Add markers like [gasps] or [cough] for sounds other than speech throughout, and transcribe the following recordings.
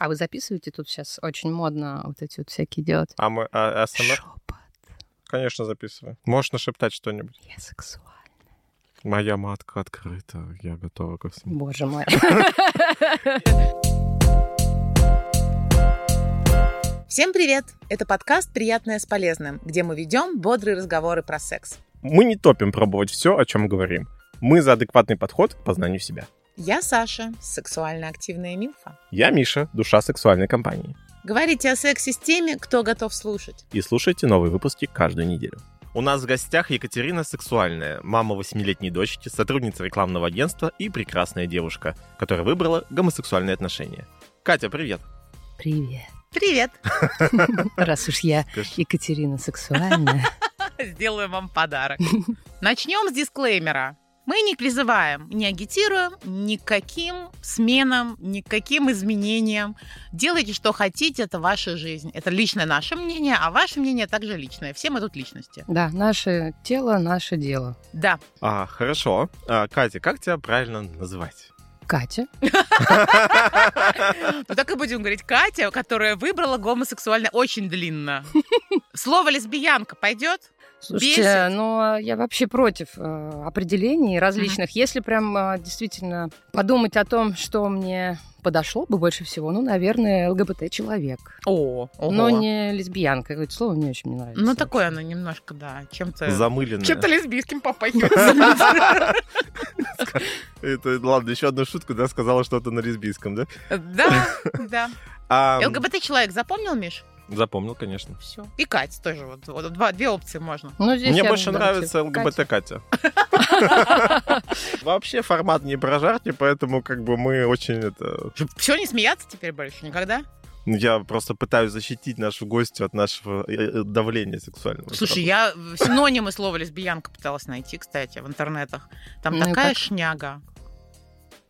А вы записываете тут сейчас очень модно вот эти вот всякие делать? А мы а, СМР? Шепот. Конечно, записываем. Можешь нашептать что-нибудь. Я сексуальна. Моя матка открыта, я готова ко всему. Боже мой. Всем привет! Это подкаст «Приятное с полезным», где мы ведем бодрые разговоры про секс. Мы не топим пробовать все, о чем говорим. Мы за адекватный подход к познанию себя. Я Саша, сексуально активная милфа. Я Миша, душа сексуальной компании. Говорите о сексе с теми, кто готов слушать. И слушайте новые выпуски каждую неделю. У нас в гостях Екатерина Сексуальная, мама восьмилетней дочки, сотрудница рекламного агентства и прекрасная девушка, которая выбрала гомосексуальные отношения. Катя, привет! Привет. Привет! [laughs] Раз уж я. Екатерина сексуальная. [laughs] Сделаю вам подарок. Начнем с дисклеймера. Мы не призываем, не агитируем ни к каким сменам, ни к каким изменениям. Делайте, что хотите, это ваша жизнь. Это личное наше мнение, а ваше мнение также личное. Все мы тут личности. Да, наше тело, наше дело. Да. А, хорошо. А, Катя, как тебя правильно называть? Катя. Ну так и будем говорить. Катя, которая выбрала гомосексуально очень длинно. [laughs] Слово лесбиянка пойдет? Слушайте, Бесит? ну я вообще против э, определений различных. Если прям э, действительно подумать о том, что мне подошло бы больше всего, ну, наверное, ЛГБТ-человек. О, Но не лесбиянка. Это слово мне очень не нравится. Ну такое оно немножко, да, чем-то... Замыленная. Чем-то лесбийским попахивает. [laughs] Это, ладно, еще одну шутку, да, сказала что-то на лесбийском, да? Да, [laughs] да. А, ЛГБТ-человек запомнил, Миш? Запомнил, конечно. Все. И Кать тоже. Вот, вот два, две опции можно. Ну, здесь Мне больше нравится ЛГБТ Катя. [laughs] Вообще формат не про жарки, поэтому как бы мы очень это... Все, не смеяться теперь больше никогда? Ну, Я просто пытаюсь защитить нашу гостью от нашего э, э, давления сексуального. Слушай, я синонимы слова лесбиянка пыталась найти, кстати, в интернетах. Там Ну такая шняга.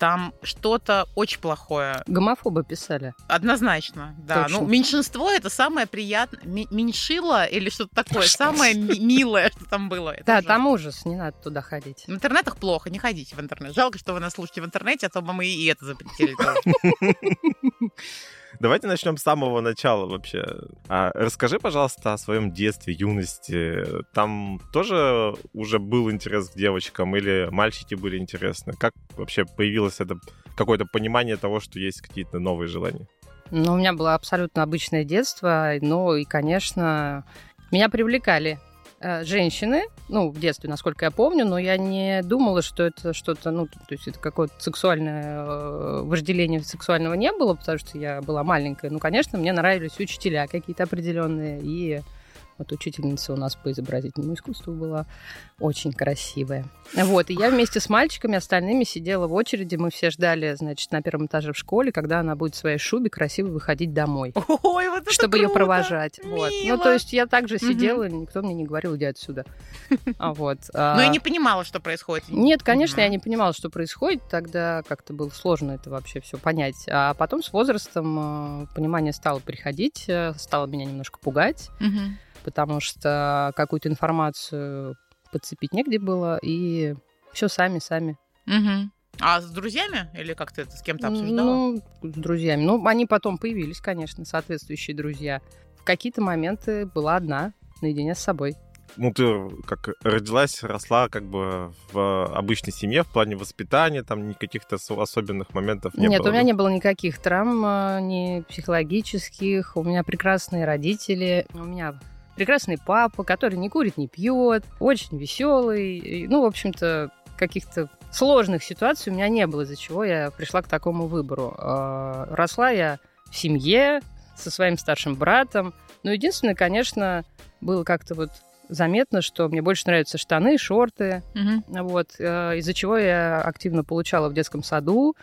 Там что-то очень плохое. Гомофобы писали. Однозначно, да. Точно. Ну, меньшинство это самое приятное. Меньшило или что-то такое. Самое ми- милое, что там было. Это Да, ужасно. там ужас, не надо туда ходить. В интернетах плохо, не ходите в интернет. Жалко, что вы нас слушаете в интернете, а то бы мы и это запретили. [laughs] Давайте начнем с самого начала вообще. А, расскажи, пожалуйста, о своем детстве, юности. Там тоже уже был интерес к девочкам или мальчики были интересны? Как вообще появилось это какое-то понимание того, что есть какие-то новые желания? Ну, у меня было абсолютно обычное детство, ну и, конечно, меня привлекали женщины, ну, в детстве, насколько я помню, но я не думала, что это что-то, ну, то есть это какое-то сексуальное э, вожделение сексуального не было, потому что я была маленькая. Ну, конечно, мне нравились учителя какие-то определенные, и вот учительница у нас по изобразительному искусству была очень красивая. Вот, и я вместе с мальчиками остальными сидела в очереди, мы все ждали, значит, на первом этаже в школе, когда она будет в своей шубе красиво выходить домой Ой, вот это чтобы ее круто! провожать. Вот. Ну, Мило. то есть я также сидела, никто мне не говорил, иди отсюда. А вот. а, Но я не понимала, что происходит. Нет, конечно, я не понимала, что происходит. Тогда как-то было сложно это вообще все понять. А потом с возрастом э, понимание стало приходить, э, стало меня немножко пугать. Потому что какую-то информацию подцепить негде было, и все сами-сами. Мгм. А с друзьями? Или как ты это с кем-то обсуждала? Ну, с друзьями. Ну, они потом появились, конечно, соответствующие друзья. В какие-то моменты была одна, наедине с собой. Ну, ты как родилась, росла как бы в обычной семье в плане воспитания, там никаких-то со- особенных моментов не Нет, было. у меня не было никаких травм, э, ни психологических. У меня прекрасные родители. У меня прекрасный папа, который не курит, не пьет, очень веселый. И, Ну, в общем-то, каких-то сложных ситуаций у меня не было, из-за чего я пришла к такому выбору. Э, Росла я в семье со своим старшим братом. Но единственное, конечно, было как-то вот заметно, что мне больше нравятся штаны, шорты, Мгм. вот, э, из-за чего я активно получала в детском саду.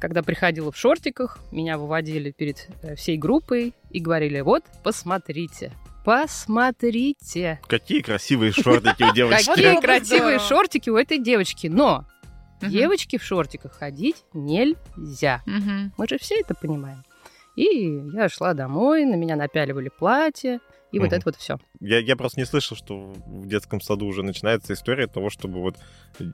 Когда приходила в шортиках, меня выводили перед э, всей группой и говорили, вот, посмотрите, посмотрите, Какие красивые шортики у [laughs] девочки. Какие красивые шортики у этой девочки. Но Мгм. девочке в шортиках ходить нельзя. Мы же все это понимаем. И я шла домой, на меня напяливали платье, и вот Мгм. это вот все. Я, я просто не слышал, что в детском саду уже начинается история того, чтобы вот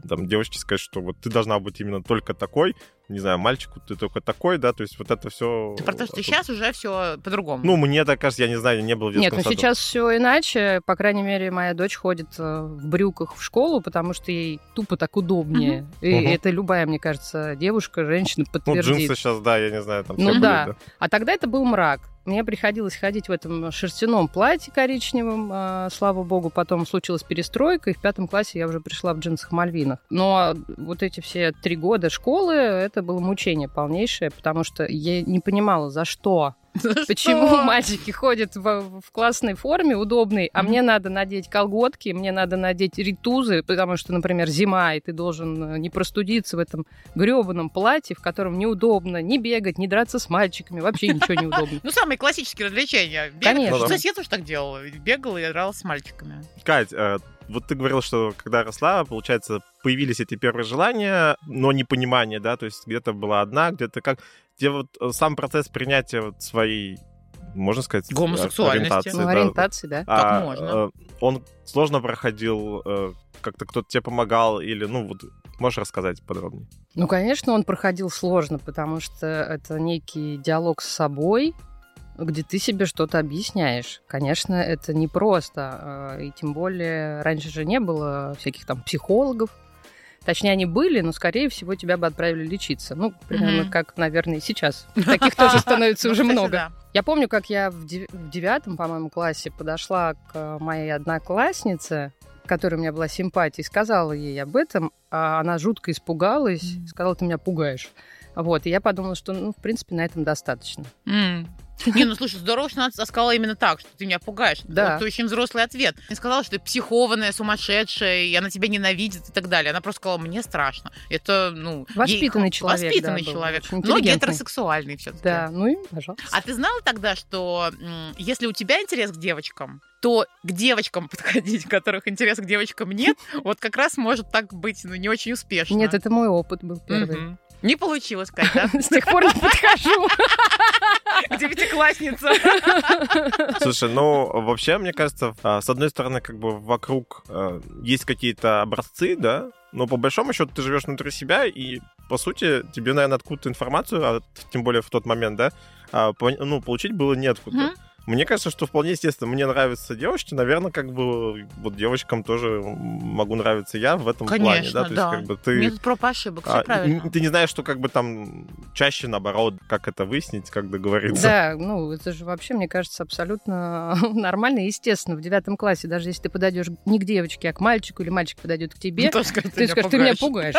там девочке сказать, что вот ты должна быть именно только такой, не знаю, мальчику ты только такой, да, то есть вот это все... Ты про то, что сейчас уже все по-другому. Ну, мне так кажется, я не знаю, я не был в Нет, детском ну саду. сейчас все иначе. По крайней мере, моя дочь ходит э, в брюках в школу, потому что ей тупо так удобнее. И Мгм. это любая, мне кажется, девушка, женщина Ну, подтвердит. джинсы сейчас, да, я не знаю, там Ну все да. будет, А тогда это был мрак. Мне приходилось ходить в этом шерстяном платье коричневом. а, Слава богу, потом случилась перестройка, и в пятом классе я уже пришла в джинсах Мальвинах. Но вот эти все три года школы, это было мучение полнейшее, потому что я не понимала, за что. Почему Что? мальчики ходят в, в классной форме, удобной, а Мгм. мне надо надеть колготки, мне надо надеть ритузы, потому что, например, зима, и ты должен э, не простудиться в этом гребаном платье, в котором неудобно ни бегать, ни драться с мальчиками, вообще ничего не удобно. Ну, самые классические развлечения. Конечно. Ну. Сосед тоже так делал. Бегал и играл с мальчиками. Кать, э, вот ты говорил, что когда росла, получается, появились эти первые желания, но непонимание, да, то есть где-то была одна, где-то как... Где вот э, сам процесс принятия вот своей, можно сказать, Гомосексуальности. ориентации, Ну, да, ориентации, да. Как можно. э, Он сложно проходил, э, как-то кто-то тебе помогал, или, ну, вот, можешь рассказать подробнее? Ну, конечно, он проходил сложно, потому что это некий диалог с собой, где ты себе что-то объясняешь. Конечно, это непросто. э, И тем более раньше же не было всяких там психологов. Точнее, они были, но, скорее всего, тебя бы отправили лечиться. Ну, примерно Мгм. как, наверное, и сейчас. [laughs] Таких тоже становится Ну, уже много. Я помню, как я в дев- в девятом, по-моему, классе подошла к моей однокласснице, которая у меня была симпатией, сказала ей об этом, а она жутко испугалась, сказала, ты меня пугаешь. Вот, и я подумала, что, ну, в принципе, на этом достаточно. М. Не, ну слушай, здорово, что она сказала именно так, что ты меня пугаешь. Да. Это очень взрослый ответ. Не сказала, что ты психованная, сумасшедшая, и она тебя ненавидит и так далее. Она просто сказала, мне страшно. Это, ну... Воспитанный ей- человек, Воспитанный да, человек. Но гетеросексуальный все-таки. Да, ну и, пожалуйста. А ты знала тогда, что если у тебя интерес к девочкам, то к девочкам [laughs] подходить, которых интерес к девочкам нет, вот как раз может так быть, ну, не очень успешно. Нет, это мой опыт был первый. Не получилось, Кать, да? С тех пор не подхожу. [laughs] К девятикласснице. Слушай, ну, вообще, мне кажется, а, с одной стороны, как бы вокруг э, есть какие-то образцы, да, но по большому счету ты живешь внутри себя, и, по сути, тебе, наверное, откуда-то информацию, а тем более в тот момент, да, а, ну, получить было неоткуда. Мгм. Мне кажется, что вполне естественно, мне нравятся девочки, наверное, как бы вот девочкам тоже могу нравиться я в этом плане, Конечно, да, то да. есть как бы ты... Метод проб ошибок, все а, правильно. ты не знаешь, что как бы там чаще наоборот, как это выяснить, как договориться. Да, ну это же вообще, мне кажется, абсолютно [laughs] нормально и естественно. В девятом классе, даже если ты подойдешь не к девочке, а к мальчику, или мальчик подойдет к тебе, То скажешь, ты скажешь, ты меня пугаешь.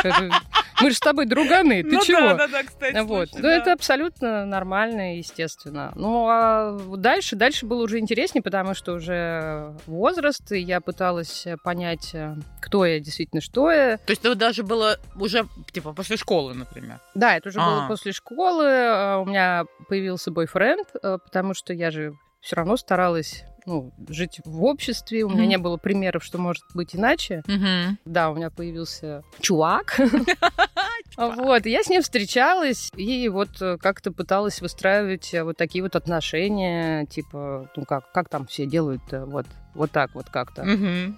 Мы же с тобой друганы, ты Ну чего? Да, да, да, кстати. Вот. слушай, Ну, да. это абсолютно нормально и естественно. Ну, а дальше, дальше было уже интереснее, потому что уже возраст, и я пыталась понять, э, кто я действительно, что я. То есть это даже было уже, типа, после школы, например. Да, это уже было А. после школы. э, У меня появился бойфренд, э, потому что я же все равно старалась ну, жить в обществе. У меня не было примеров, что может быть иначе. Да, у меня появился [laughs] чувак. Вот, я с ним встречалась, и вот э, как-то пыталась выстраивать э, вот такие вот отношения, типа, ну как, как там все делают, вот, вот так вот как-то.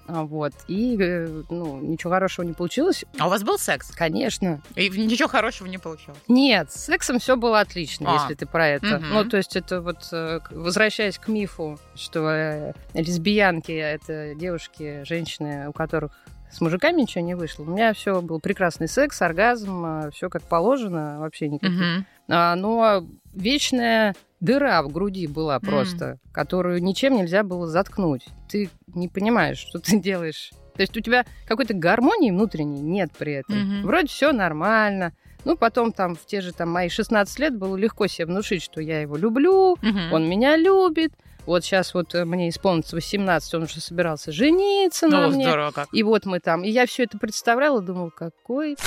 А, Вот, и, э, ну, ничего хорошего не получилось. А у вас был секс? Конечно. И ничего хорошего не получилось? Нет, с сексом все было отлично, А. если ты про это. Мгм. Ну, то есть это вот, э, возвращаясь к мифу, что э, лесбиянки — это девушки, женщины, у которых с мужиками ничего не вышло. У меня все был прекрасный секс, оргазм, все как положено, вообще никаких. Мгм. А, но вечная дыра в груди была просто, которую ничем нельзя было заткнуть. Ты не понимаешь, что ты [laughs] делаешь. То есть у тебя какой-то гармонии внутренней нет при этом. Мгм. Вроде все нормально. Ну, потом там в те же там мои 16 лет было легко себе внушить, что я его люблю, Мгм. он меня любит. Вот сейчас вот э, мне исполнится 18, он уже собирался жениться на Ну, мне. здорово как. И вот мы там. И я все это представляла, думала, какой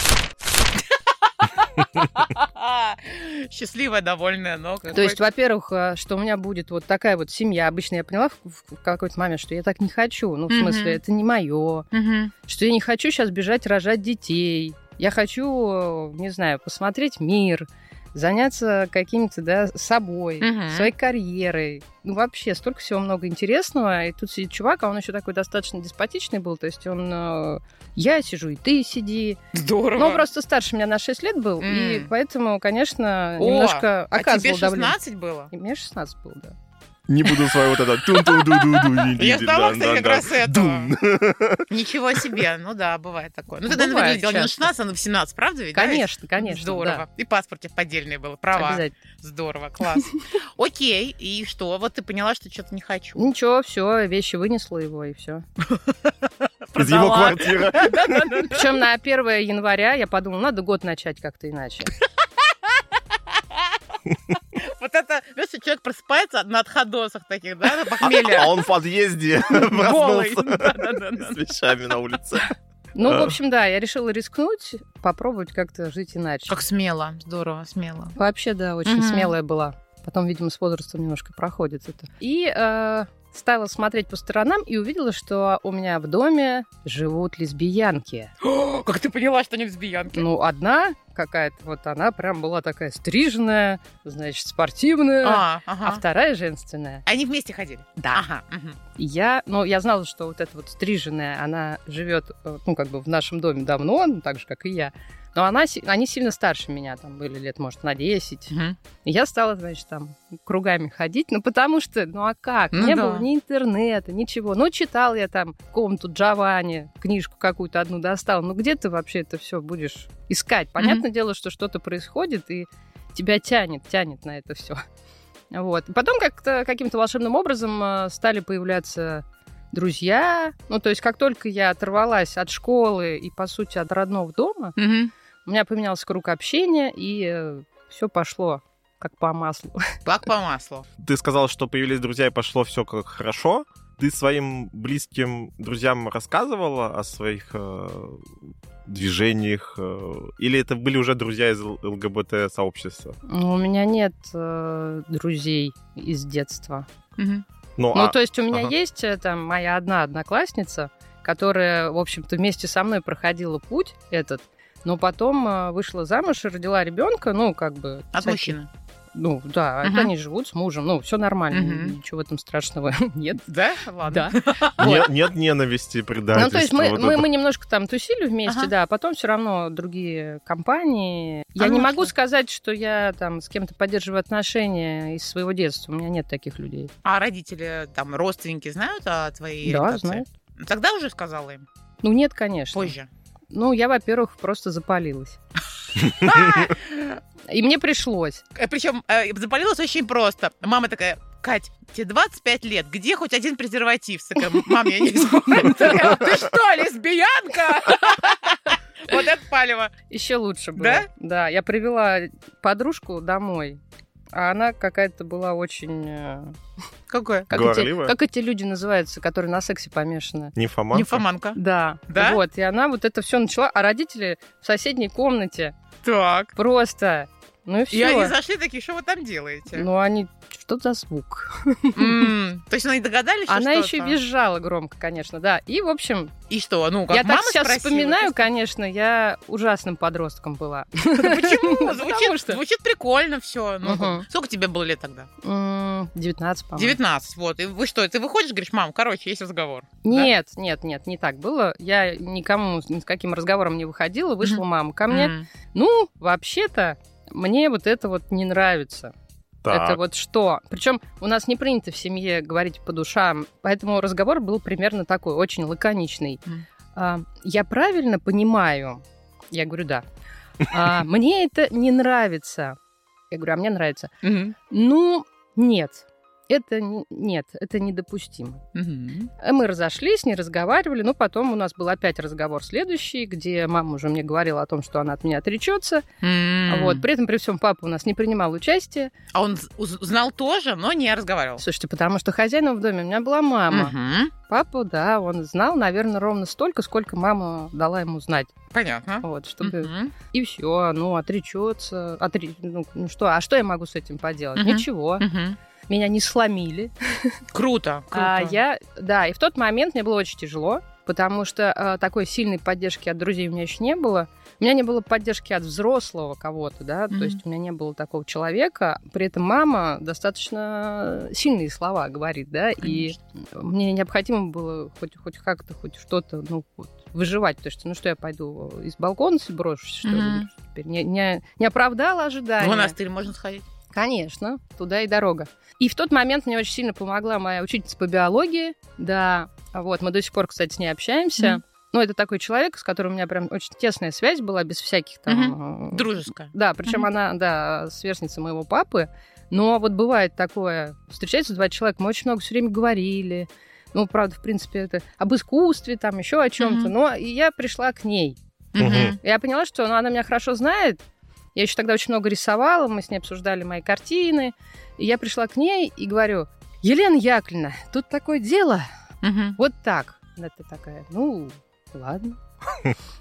[laughs] Счастливая, довольная, но То есть, во-первых, э, что у меня будет вот такая вот семья. Обычно я поняла в, какой-то момент, что я так не хочу. Ну, в смысле, это не мое. Что я не хочу сейчас бежать рожать детей. Я хочу, э, не знаю, посмотреть мир, заняться каким-то, да, собой, Мгм. своей карьерой. Ну, вообще, столько всего много интересного. И тут сидит чувак, а он еще такой достаточно деспотичный был. То есть он... э, я сижу, и ты сиди. Здорово. Ну, он просто старше меня на 6 лет был. И М. поэтому, конечно, О, немножко а тебе оказывал давление. 16 было? И мне 16 было, да. Не буду свой вот этот тун тун ду ду ду Я ждала, кстати, как раз этого. Ничего себе. Ну да, бывает такое. Ну, ты, наверное, Бывает выглядела не на часто. 16, а на 18, правда ведь? Конечно, конечно. Здорово. И паспорт тебе поддельный был, права. Обязательно. Здорово, класс. Окей, и что? Вот ты поняла, что что-то не хочу. Ничего, все, вещи вынесла его, и все. Из его квартиры. [laughs] Причем на 1 января я подумала, надо год начать как-то иначе. [laughs] Вот это, знаешь, человек просыпается на отходосах таких, да, на [laughs] А похмелье. он в подъезде [laughs] проснулся [laughs] с вещами на улице. Ну, в А. общем, да, я решила рискнуть, попробовать как-то жить иначе. Как смело, здорово, смело. Вообще, да, очень смелая была. Потом, видимо, с возрастом немножко проходит это. И э, стала смотреть по сторонам и увидела, что у меня в доме живут лесбиянки. [gasps] Как ты поняла, что они лесбиянки? Ну, одна какая-то, вот она прям была такая стриженная, значит, спортивная, А, а ага. вторая женственная. Они вместе ходили? Да. Ага. И Я, ну, я знала, что вот эта вот стриженная, она живет, э, ну, как бы в нашем доме давно, так же, как и я. Но она, они сильно старше меня, там были лет, может, на 10. Мгм. И я стала, значит, там кругами ходить, ну, потому что, ну, а как? Ну Не да. было ни интернета, ничего. Ну, читал я там комнату Джованни, книжку какую-то одну достал. Ну, где ты вообще это все будешь искать? Понятное дело, что что-то происходит, и тебя тянет, тянет на это все. [laughs] Вот. Потом как-то каким-то волшебным образом э, стали появляться друзья. Ну, то есть, как только я оторвалась от школы и, по сути, от родного дома, Мгм. У меня поменялся круг общения, и все пошло как по маслу. [laughs] Как по маслу. Ты сказал, что появились друзья и пошло все как хорошо. Ты своим близким друзьям рассказывала о своих э, движениях? э, или это были уже друзья из ЛГБТ-сообщества? Ну, У меня нет э, друзей из детства. Мгм. Ну, Ну, а- то есть у меня ага. есть э, там моя одна одноклассница, которая, в общем-то, вместе со мной проходила путь этот, но потом э, вышла замуж и родила ребенка, ну, как бы... От всякие- мужчины. Ну, да, это Мгм. они живут с мужем, ну, все нормально, Мгм. ничего в этом страшного [laughs] нет. Да? Ладно. Да. [laughs] нет, нет ненависти, предательства. Ну, то есть мы, вот мы, мы немножко там тусили вместе, Ага. да, а потом все равно другие компании. Я А не могу что? сказать, что я там с кем-то поддерживаю отношения из своего детства. У меня нет таких людей. А родители, там, родственники знают о твоей Да, ориентации? знают. Тогда уже сказала им? Ну, нет, конечно. Позже. Ну, я, во-первых, просто запалилась. [laughs] И мне пришлось. Причем запалилось очень просто. Мама такая, Кать, тебе 25 лет, где хоть один презерватив? Такая, Мам, я не [laughs] знаю. Ты [laughs] что, лесбиянка? Вот это палево. Еще лучше было. Да? Да, я привела подружку домой. А она какая-то была очень... э, Какое? Как Говорливая? эти, как эти люди называются, которые на сексе помешаны? Нимфоманка? Нимфоманка. Да. Да? Вот, и она вот это все начала, а родители в соседней комнате Так. просто... Ну и И все. они зашли такие, что вы там делаете? Ну, они... Что за звук? М, То есть они догадались, что Она еще визжала громко, конечно, да. И, в общем, И что, ну, как я так мама сейчас спросила, вспоминаю, ты- конечно, я ужасным подростком была. [laughs] Почему? [laughs] Звучит, что- звучит прикольно все. Ну. Сколько тебе было лет тогда? М, 19, по-моему. 19, вот. И вы что, ты выходишь, говоришь, мам, короче, есть разговор. Да? Нет, нет, нет, не так было. Я никому ни с каким разговором не выходила. Вышла мама ко мне. Ну, вообще-то, мне вот это вот не нравится. Так. Это вот что? Причем у нас не принято в семье говорить по душам, поэтому разговор был примерно такой, очень лаконичный. А, я правильно понимаю? Я говорю, да. «А, мне это не нравится. Я говорю, а мне нравится. Ну, нет. Это не- нет, это недопустимо. Э, Мы разошлись, не разговаривали, но потом у нас был опять разговор следующий, где мама уже мне говорила о том, что она от меня отречется. Вот. При этом, при всем, папа у нас не принимал участие. А он знал тоже, но не разговаривал. Слушайте, потому что хозяином в доме у меня была мама. Мгм. Папа, да, он знал, наверное, ровно столько, сколько мама дала ему знать. Понятно. Вот, чтобы... Мгм. И все, ну, отречется. Отре... Ну, ну что, а что я могу с этим поделать? Мгм. Ничего. Мгм. Меня не сломили. Круто, круто. А я, да, и в тот момент мне было очень тяжело. потому что э, такой сильной поддержки от друзей у меня еще не было. У меня не было поддержки от взрослого кого-то, да, Мгм. то есть у меня не было такого человека. При этом мама достаточно сильные слова говорит, да, и мне необходимо было хоть, хоть как-то, хоть что-то, ну, вот, выживать. То есть, ну что, я пойду из балкона брошусь, что ли? Мгм. Теперь не, не, не оправдала ожидания. В монастырь можно сходить. Конечно, туда и дорога. И в тот момент мне очень сильно помогла моя учительница по биологии. Да, вот, мы до сих пор, кстати, с ней общаемся. Мгм. Ну, это такой человек, с которым у меня прям очень тесная связь была, без всяких там... э, Дружеская. Да, причем Мгм. она, да, сверстница моего папы. Но вот бывает такое, встречаются два человека, мы очень много все время говорили. Ну, правда, в принципе, это об искусстве, там еще о чем-то. Мгм. Но и я пришла к ней. Мгм. Я поняла, что ну, она меня хорошо знает. Я еще тогда очень много рисовала, мы с ней обсуждали мои картины. И я пришла к ней и говорю, Елена Яковлевна, тут такое дело, Мгм. вот так. Это такая, ну, ладно.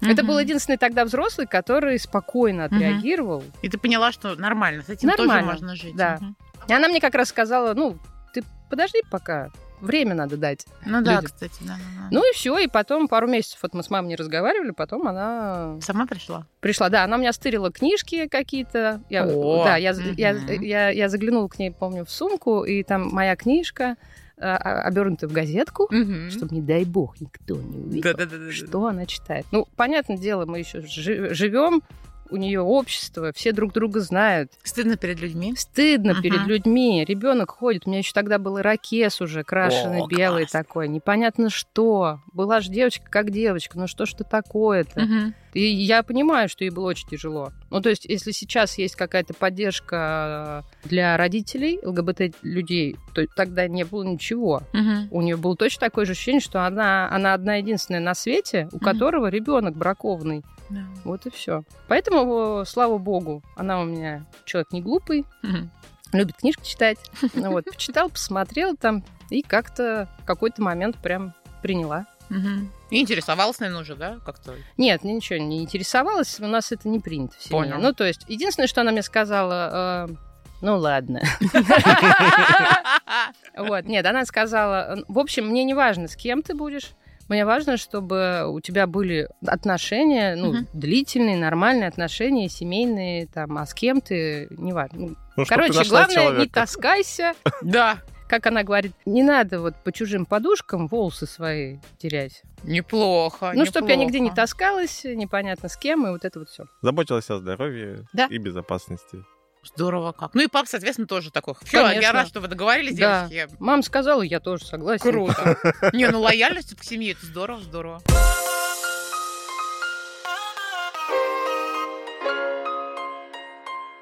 Это был единственный тогда взрослый, который спокойно отреагировал. И ты поняла, что нормально, с этим тоже можно жить. да. И она мне как раз сказала, ну, ты подожди пока, время надо дать. Ну да, Людям. кстати, да, да, да. Ну и все, и потом пару месяцев вот мы с мамой не разговаривали, потом она Сама пришла? пришла. Да, она мне стырила книжки какие-то. Я, О, да, я, мгм. я, я, я заглянула к ней, помню, в сумку, и там моя книжка, обернутая в газетку, Мгм. чтобы, не дай бог, никто не увидел, Да-да-да-да. что она читает. Ну, понятное дело, мы еще живем, у нее общество, все друг друга знают. Стыдно перед людьми? Стыдно Мгм. перед людьми. Ребенок ходит. У меня еще тогда был ирокез уже крашеный, О, белый класс. такой. Непонятно что. Была же девочка как девочка. Ну что ж ты такое-то? Мгм. И я понимаю, что ей было очень тяжело. Ну, то есть, если сейчас есть какая-то поддержка для родителей ЛГБТ-людей, то тогда не было ничего. Мгм. У нее было точно такое же ощущение, что она, она одна единственная на свете, у Мгм. которого ребенок бракованный. Да. Вот и все. Поэтому, э, слава богу, она у меня человек не глупый, Мгм. любит книжки читать. Ну вот, почитал, посмотрел там, и как-то в какой-то момент прям приняла. Мгм. И интересовалась, наверное, уже, да, как-то? Нет, ничего не интересовалось, у нас это не принято в семье. Понял. Ну, то есть, единственное, что она мне сказала, э, ну ладно. [laughs] Вот, нет, она сказала, в общем, мне не важно, с кем ты будешь, мне важно, чтобы у тебя были отношения, ну, Мгм. длительные, нормальные отношения, семейные, там, а с кем ты, не важно. Ну, Ну, Короче, главное, не человека. таскайся, [laughs] Да, как она говорит, не надо вот по чужим подушкам волосы свои терять. неплохо. Ну, чтоб я нигде не таскалась, непонятно с кем, и вот это вот все. Заботилась о здоровье Да. и безопасности. Здорово как. Ну и пап, соответственно, тоже такой. Все, я рад, что вы договорились, Да. девочки. Мама сказала, я тоже согласен. Круто. [laughs] Не, ну лояльность к семье, это здорово, здорово.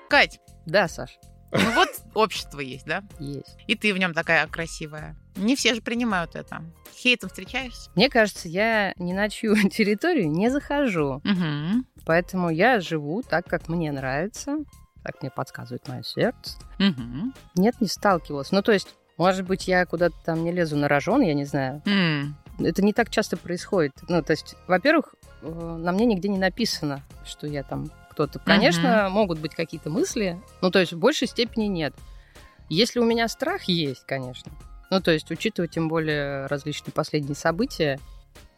Кать, Да, Саш, ну вот общество есть, да? есть. И ты в нем такая красивая. Не все же принимают это. Хейтом встречаешься? Мне кажется, я ни на чью [laughs] территорию не захожу. Угу. Поэтому я живу так, как мне нравится, так мне подсказывает мое сердце. Угу. Нет, не сталкивалась. Ну, то есть, может быть, я куда-то там не лезу на рожон, я не знаю. Это не так часто происходит. Ну, то есть, во-первых, э, на мне нигде не написано, что я там кто-то. Конечно, могут быть какие-то мысли, ну, то есть, в большей степени нет. Если у меня страх есть, конечно. Ну, то есть, учитывая тем более различные последние события,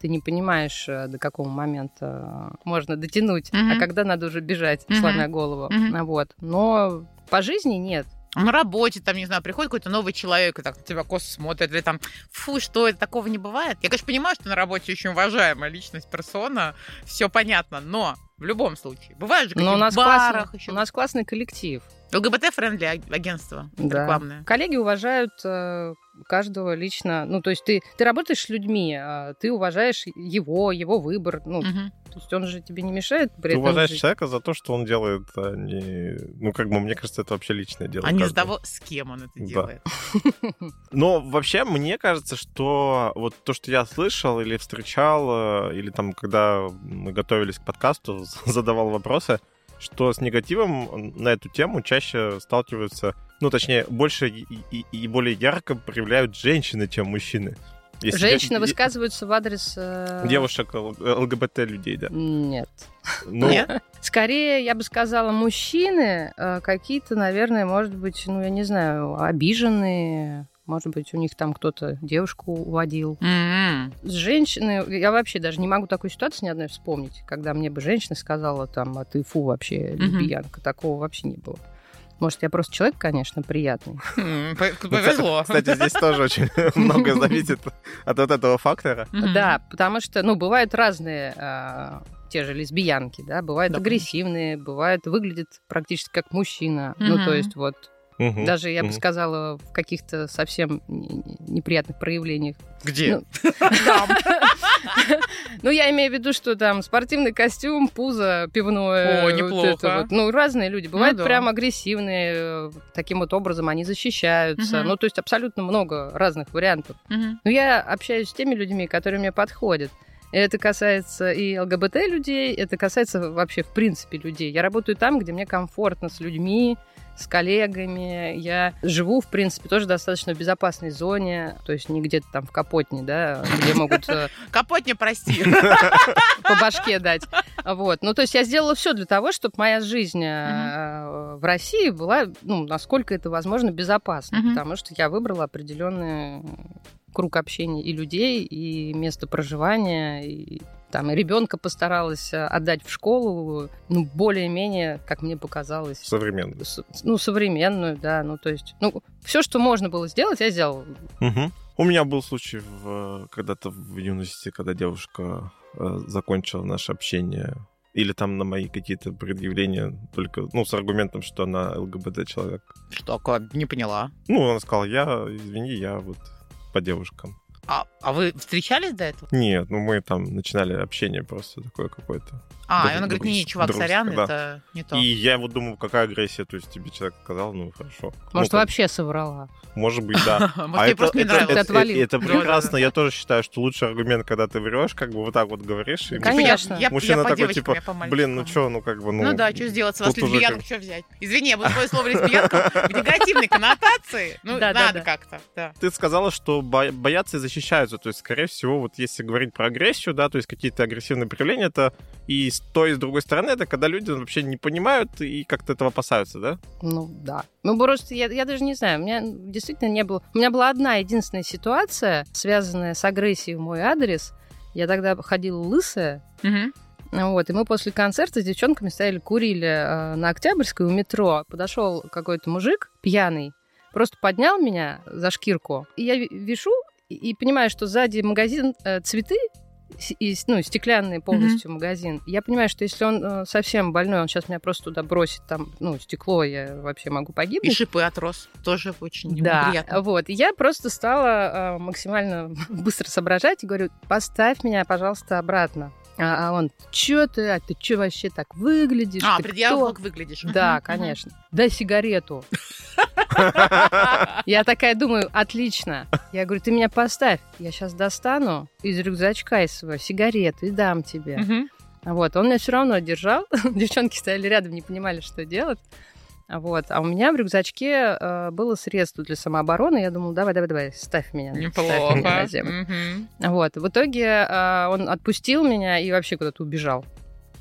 ты не понимаешь, э, до какого момента э, можно дотянуть, а Мгм. когда надо уже бежать, Мгм. сломя голову. Ну, Вот. Но по жизни нет. На работе, там, не знаю, приходит какой-то новый человек и так на тебя косо смотрит, или там, фу, что это, такого не бывает. Я, конечно, понимаю, что на работе очень уважаемая личность, персона, все понятно, но в любом случае, бывает же Но у какие-то нас, барах классный, еще. у нас классный коллектив. ЛГБТ- friendly аг- агентство Да. рекламное. Коллеги уважают э, каждого лично. Ну, то есть ты, ты работаешь с людьми, а ты уважаешь его, его выбор. Ну, Мгм. то есть он же тебе не мешает при Ты этом уважаешь жить. человека за то, что он делает, а не... Ну, как бы, мне кажется, это вообще личное дело. А не из каждого. того, с кем он это Да. делает. [laughs] Но вообще, мне кажется, что вот то, что я слышал или встречал, э, или там, когда мы готовились к подкасту, [laughs] задавал вопросы, что с негативом на эту тему чаще сталкиваются, ну, точнее, больше и, и- и более ярко проявляют женщины, чем мужчины. Если Женщины де- высказываются в адрес... э, Девушек Л- ЛГБТ людей, да. Нет. Ну, Нет? Скорее, я бы сказала, мужчины э, какие-то, наверное, может быть, ну, я не знаю, обиженные, Может быть, у них там кто-то девушку уводил. М-м. С женщины, я вообще даже не могу такой ситуации ни одной вспомнить, когда мне бы женщина сказала там, а ты фу вообще, лесбиянка. Такого вообще не было. Может, я просто человек, конечно, приятный. Ну, Повезло. Кстати, здесь тоже очень [laughs] много зависит от вот этого фактора. Да, потому что, ну, бывают разные а, те же лесбиянки, да, бывают агрессивные, бывают выглядят практически как мужчина. Ну, то есть вот Мгм. даже я бы Мгм. сказала в каких-то совсем не- не- неприятных проявлениях. Где? Ну. [laughs] Ну, я имею в виду, что там спортивный костюм, пузо пивное. О, неплохо. Ну, разные люди. Бывают да. прям агрессивные, таким вот образом они защищаются. Ну, то есть абсолютно много разных вариантов. Но я общаюсь с теми людьми, которые мне подходят. Это касается и ЛГБТ людей, это касается вообще в принципе людей. Я работаю там, где мне комфортно с людьми, с коллегами. Я живу, в принципе, тоже достаточно в безопасной зоне, то есть не где-то там в Капотне, да, где могут э, [laughs] Капот не прости. [laughs] по башке дать. Вот. Ну, то есть я сделала все для того, чтобы моя жизнь э, в России была, ну, насколько это возможно, безопасной. Мгм. Потому что я выбрала определенный круг общения и людей, и место проживания, и там и ребенка постаралась э, отдать в школу, ну, более-менее, как мне показалось, Современный. с- ну, современную, да, ну, то есть, ну, все, что можно было сделать, я сделала. Мгм. У меня был случай в- когда-то в юности, когда девушка э, закончила наше общение. Или там на мои какие-то предъявления только, ну, с аргументом, что она ЛГБТ человек. Что, не поняла. Ну, она сказала, я, извини, я вот по девушкам. А, а вы встречались до этого? Нет, ну мы там начинали общение просто такое какое-то. А, Друг- и она говорит, не, друг- чувак, дружеское, сорян, да. это не то. И я вот думал, какая агрессия, то есть тебе человек сказал, ну хорошо. Может, ну, вообще соврала. Может быть, да. [laughs] Может, А просто не нравилось. Ты это- отвалил. это Да-да-да. прекрасно. Я тоже считаю, что лучший аргумент, когда ты врешь, как бы вот так вот говоришь. и Конечно. Мужчина такой, типа, Блин, ну что, ну как бы, ну... Ну, да, что сделать с вас лесбиянку, что взять? Извини, я буду свое слово лесбиянка в негативной коннотации. Ну, надо как-то. Ты сказала, что бо- боятся и защищаются. То есть, скорее всего, вот если говорить про агрессию, да, то есть какие-то агрессивные проявления, это и с той, и с другой стороны, это когда люди вообще не понимают и как-то этого опасаются, да? Ну да. Ну просто я, я даже не знаю, у меня действительно не было... У меня была одна единственная ситуация, связанная с агрессией в мой адрес. Я тогда ходила лысая, Мгм. вот, и мы после концерта с девчонками стояли, курили э, на Октябрьской у метро. Подошел какой-то мужик пьяный, просто поднял меня за шкирку, и я вишу и, и понимаю, что сзади магазин э, цветы, и, ну, стеклянный полностью магазин. Я понимаю, что если он э, совсем больной, он сейчас меня просто туда бросит, там, ну, стекло, я вообще могу И погибнуть. шипы отрос. Тоже очень Да, неприятно. вот. И Я просто стала э, максимально [laughs] быстро соображать и говорю, поставь меня, пожалуйста, обратно. А, а он, чё ты, а ты чё вообще так выглядишь? А, предъявил, кто?» как выглядишь. Да, конечно. Дай сигарету. [laughs] Я такая думаю, отлично. Я говорю, ты меня поставь. Я сейчас достану из рюкзачка из своего сигарету и дам тебе. Вот, он меня все равно держал. [laughs] Девчонки стояли рядом, не понимали, что делать. Вот. А у меня в рюкзачке э, было средство для самообороны. Я думала, давай, давай, давай, ставь меня. ставь меня Неплохо. на землю. Мгм. Вот. В итоге э, он отпустил меня и вообще куда-то убежал.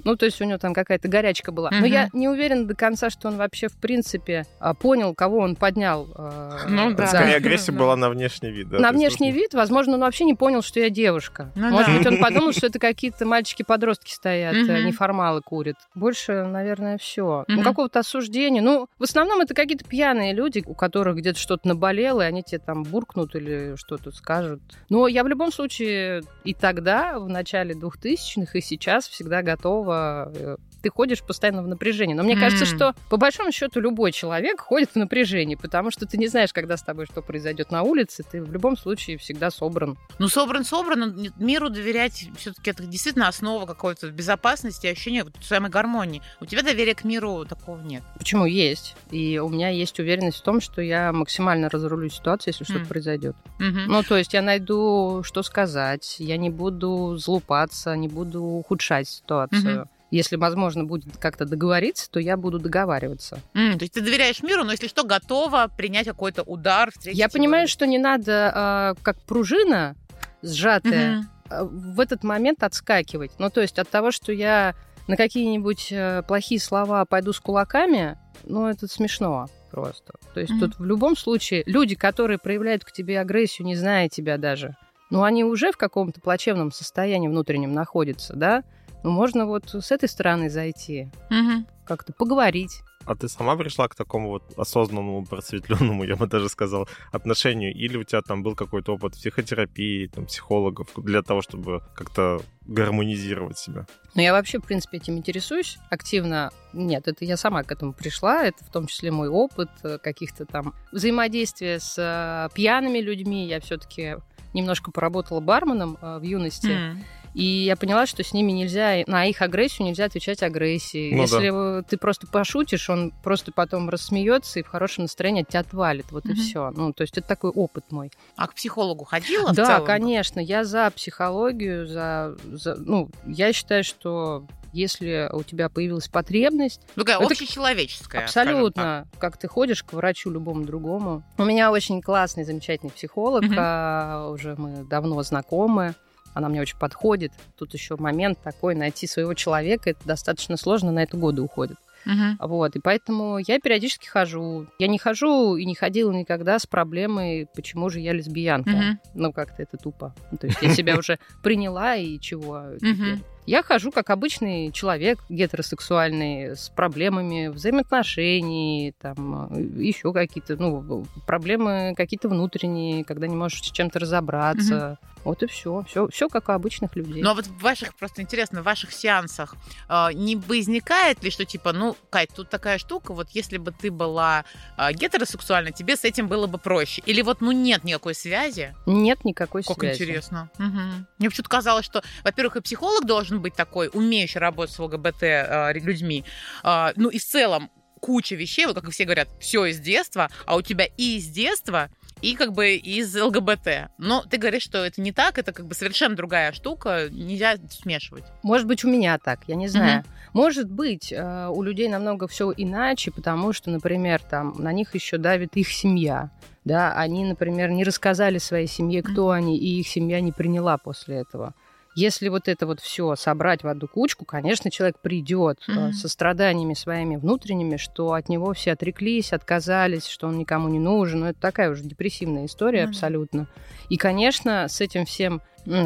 Ну, то есть у него там какая-то горячка была. Но Мгм. я не уверена до конца, что он вообще, в принципе, а, понял, кого он поднял. э, Ну да. Скорее, агрессия была на внешний вид, да? на внешний вид, возможно, он вообще не понял, что я девушка. Ну Может да. быть, он подумал, что это какие-то мальчики-подростки стоят, Мгм. неформалы курят. Больше, наверное, все. Ну, Мгм. какого-то осуждения. Ну, в основном это какие-то пьяные люди, у которых где-то что-то наболело, и они тебе там буркнут или что-то скажут. Но я в любом случае и тогда, в начале 2000-х, и сейчас всегда готова э, ты ходишь постоянно в напряжении. Но мне кажется, М. что по большому счету любой человек ходит в напряжении, потому что ты не знаешь, когда с тобой что произойдет на улице, ты в любом случае всегда собран. Ну, собран, собран, но миру доверять все-таки это действительно основа какой-то безопасности, ощущения вот самой гармонии. У тебя доверия к миру такого нет. Почему есть? И у меня есть уверенность в том, что я максимально разрулю ситуацию, если что-то М. произойдет. Мгм. Ну, то есть я найду, что сказать, я не буду злупаться, не буду ухудшать ситуацию. Мгм. Если возможно будет как-то договориться, то я буду договариваться. М, то есть ты доверяешь миру, но если что, готова принять какой-то удар, Я понимаю, что не надо, а, как пружина сжатая, Мгм. а, в этот момент отскакивать. Ну, то есть от того, что я на какие-нибудь э, плохие слова пойду с кулаками, ну, это смешно. просто. То есть Мгм. тут в любом случае люди, которые проявляют к тебе агрессию, не зная тебя даже, ну, они уже в каком-то плачевном состоянии внутреннем находятся, да? Ну, можно вот с этой стороны зайти, Мгм. как-то поговорить. А ты сама пришла к такому вот осознанному, просветленному, я бы даже сказал, отношению? Или у тебя там был какой-то опыт психотерапии, там, психологов для того, чтобы как-то гармонизировать себя? Но я вообще, в принципе, этим интересуюсь активно. Нет, это я сама к этому пришла. Это в том числе мой опыт э, каких-то там взаимодействия с э, пьяными людьми. Я все-таки немножко поработала барменом э, в юности. М. И я поняла, что с ними нельзя, на их агрессию нельзя отвечать агрессией. Ну Если э, ты просто пошутишь, он просто потом рассмеется и в хорошем настроении от тебя отвалит. Вот и Мгм. все. Ну, то есть это такой опыт мой. А к психологу ходила в Да, целом? конечно, я за психологию, за, за- ну, я считаю, что если у тебя появилась потребность, Ну, Такая Это общечеловеческая. абсолютно, как ты ходишь к врачу любому другому. У меня очень классный, замечательный психолог, а, уже мы давно знакомы. Она мне очень подходит. Тут еще момент такой, найти своего человека, это достаточно сложно, на это годы уходит. Мгм. Вот, и поэтому я периодически хожу. Я не хожу и не ходила никогда с проблемой, почему же я лесбиянка. Мгм. Ну, как-то это тупо. Ну, То есть я себя [laughs] уже приняла, и чего теперь? Я хожу как обычный человек гетеросексуальный с проблемами взаимоотношений, там еще какие-то, ну, проблемы какие-то внутренние, когда не можешь с чем-то разобраться. Вот и все. Все, все как у обычных людей. Ну, а вот в ваших, просто интересно, в ваших сеансах а, не возникает ли, что типа, ну, Кать, тут такая штука, вот если бы ты была а, гетеросексуальна, тебе с этим было бы проще? Или вот, ну, нет никакой связи? Нет никакой Как связи. интересно. Мгм. Мне почему-то казалось, что, во-первых, и психолог должен быть такой, умеющий работать с ЛГБТ а, людьми. А, ну и в целом куча вещей, вот как все говорят, все из детства, а у тебя и из детства, и как бы из ЛГБТ. Но ты говоришь, что это не так, это как бы совершенно другая штука, нельзя смешивать. Может быть, у меня так, я не знаю. Может быть, э, у людей намного все иначе, потому что, например, там на них еще давит их семья. Да, они, например, не рассказали своей семье, кто они, и их семья не приняла после этого. Если вот это вот все собрать в одну кучку, конечно, человек придет э, Мгм. со страданиями своими внутренними, что от него все отреклись, отказались, что он никому не нужен. Ну, это такая уже депрессивная история да. абсолютно. И, конечно, с этим всем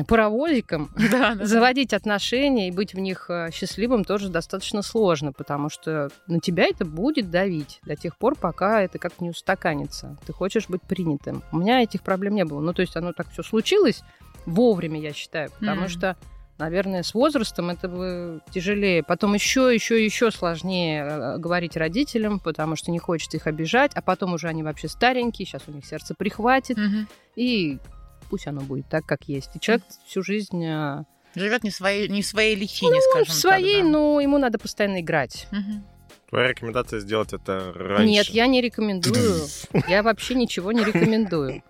паровозиком [laughs] Да, [laughs] да. заводить отношения и быть в них э, счастливым тоже достаточно сложно, потому что на тебя это будет давить до тех пор, пока это как не устаканится. Ты хочешь быть принятым. У меня этих проблем не было. Ну, то есть оно так все случилось вовремя, я считаю, потому Мгм. что Наверное, с возрастом это бы тяжелее. Потом еще, еще, еще сложнее э, говорить родителям, потому что не хочется их обижать, а потом уже они вообще старенькие, сейчас у них сердце прихватит, Мгм. и пусть оно будет так, как есть. И человек всю жизнь э, Живет не в своей, не в своей личине, ну, скажем в своей, так. да. но ему надо постоянно играть. Мгм. Твоя рекомендация сделать это раньше. Нет, я не рекомендую. [laughs] Я вообще ничего не рекомендую.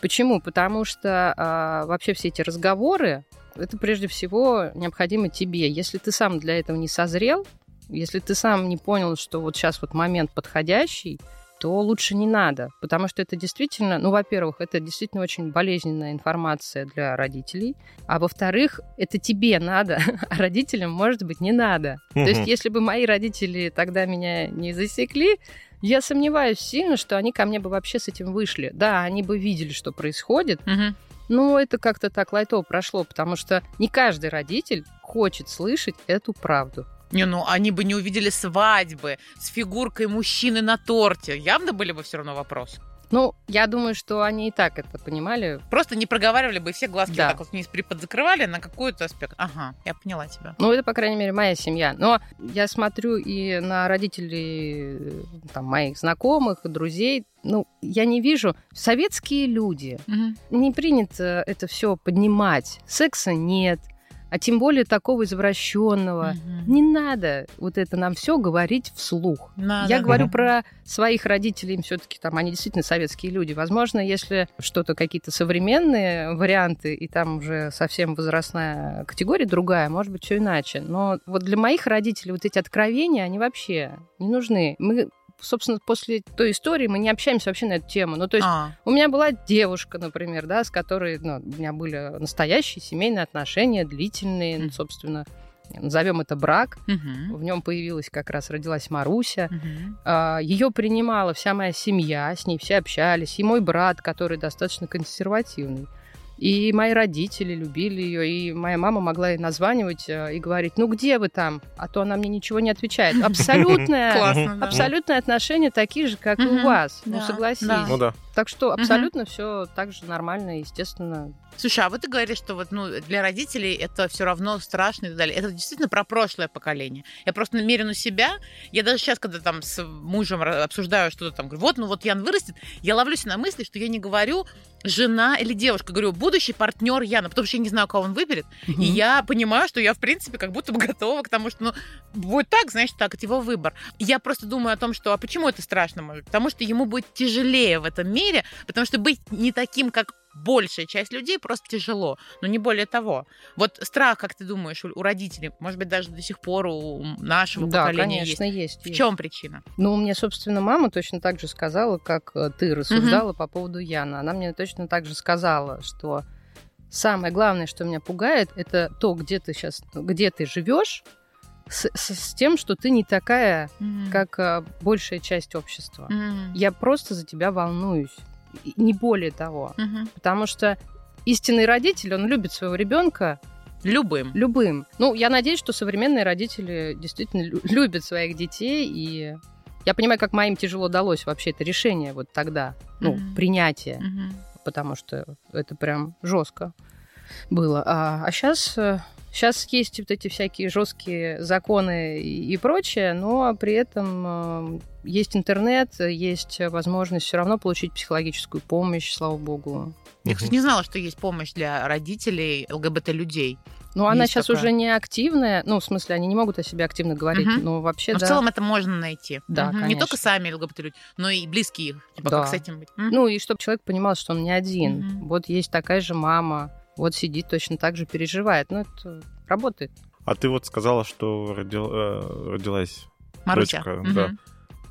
Почему? Потому что а, вообще все эти разговоры, это прежде всего необходимо тебе. Если ты сам для этого не созрел, если ты сам не понял, что вот сейчас вот момент подходящий, то лучше не надо, потому что это действительно, ну, во-первых, это действительно очень болезненная информация для родителей, а во-вторых, это тебе надо, [laughs] а родителям, может быть, не надо. То есть, если бы мои родители тогда меня не засекли, я сомневаюсь сильно, что они ко мне бы вообще с этим вышли. Да, они бы видели, что происходит, Мгм. но это как-то так лайтово прошло, потому что не каждый родитель хочет слышать эту правду. Не, ну они бы не увидели свадьбы с фигуркой мужчины на торте. Явно были бы все равно вопросы. Ну, я думаю, что они и так это понимали. Просто не проговаривали бы и все глазки Да. так вот вниз приподзакрывали на какой-то аспект. Ага, я поняла тебя. Ну, это, по крайней мере, моя семья. Но я смотрю и на родителей там, моих знакомых, друзей. Ну, я не вижу. Советские люди. Мгм. Не принято это все поднимать. Секса нет. А тем более такого извращенного. Мгм. Не надо вот это нам все говорить вслух. Надо. Я говорю про своих родителей, им все-таки там они действительно советские люди. Возможно, если что-то какие-то современные варианты, и там уже совсем возрастная категория другая, может быть, все иначе. Но вот для моих родителей вот эти откровения, они вообще не нужны. Мы собственно, после той истории мы не общаемся вообще на эту тему. Ну, то есть А, у меня была девушка, например, да, с которой ну, у меня были настоящие семейные отношения, длительные, ну, Мгм. собственно. назовем это брак. Мгм. В нем появилась как раз, родилась Маруся. Мгм. Ее принимала вся моя семья, с ней все общались. И мой брат, который достаточно консервативный. И мои родители любили ее, и моя мама могла ей названивать э, и говорить, ну где вы там? А то она мне ничего не отвечает. [laughs] Абсолютное, абсолютные отношения такие же, как и у вас. Ну, согласись. Ну да. Так что абсолютно все так же нормально, естественно. Слушай, а вот ты говоришь, что вот, ну, для родителей это все равно страшно и так далее. Это действительно про прошлое поколение. Я просто намерен у себя. Я даже сейчас, когда там с мужем обсуждаю что-то там, говорю, вот, ну вот Ян вырастет, я ловлюсь на мысли, что я не говорю жена или девушка, говорю, будущий партнер Яна, потому что я не знаю, кого он выберет. И я понимаю, что я, в принципе, как будто бы [laughs] готова к тому, что, ну, будет так, значит так, это его выбор. Я просто думаю о том, что, а почему это страшно, может? Потому что ему будет тяжелее в этом мире, потому что быть не таким, как большая часть людей, просто тяжело. Но не более того. Вот страх, как ты думаешь, у, родителей, может быть, даже до сих пор у нашего Да, поколения конечно, есть. есть. В есть. чем причина? Ну, мне, собственно, мама точно так же сказала, как э, ты рассуждала по поводу Яна. Она мне точно так же сказала, что самое главное, что меня пугает, это то, где ты сейчас, где ты живешь, с, с- с тем, что ты не такая, как э, большая часть общества. Мгм. Я просто за тебя волнуюсь. И не более того. Мгм. Потому что истинный родитель, он любит своего ребенка Любым. любым. Ну, я надеюсь, что современные родители действительно лю- любят своих детей, и я понимаю, как моим тяжело далось вообще это решение вот тогда, ну, Мгм. принятие, Мгм. потому что это прям жестко было. А, сейчас, сейчас есть вот эти всякие жесткие законы и, прочее, но при этом э, есть интернет, есть возможность все равно получить психологическую помощь, слава богу. Я, кстати, не знала, что есть помощь для родителей ЛГБТ-людей. Ну, она сейчас такое. уже не активная, ну, в смысле, они не могут о себе активно говорить, Мгм. но вообще, Но да. в целом это можно найти. Да. Не конечно. только сами ЛГБТ-люди, но и близкие их. Типа, Да. как с этим быть. Мгм. Ну, и чтобы человек понимал, что он не один. Мгм. Вот есть такая же мама, вот сидит точно так же, переживает. Ну, это работает. А ты вот сказала, что родил- э, родилась Маруся. дочка, Мгм. да.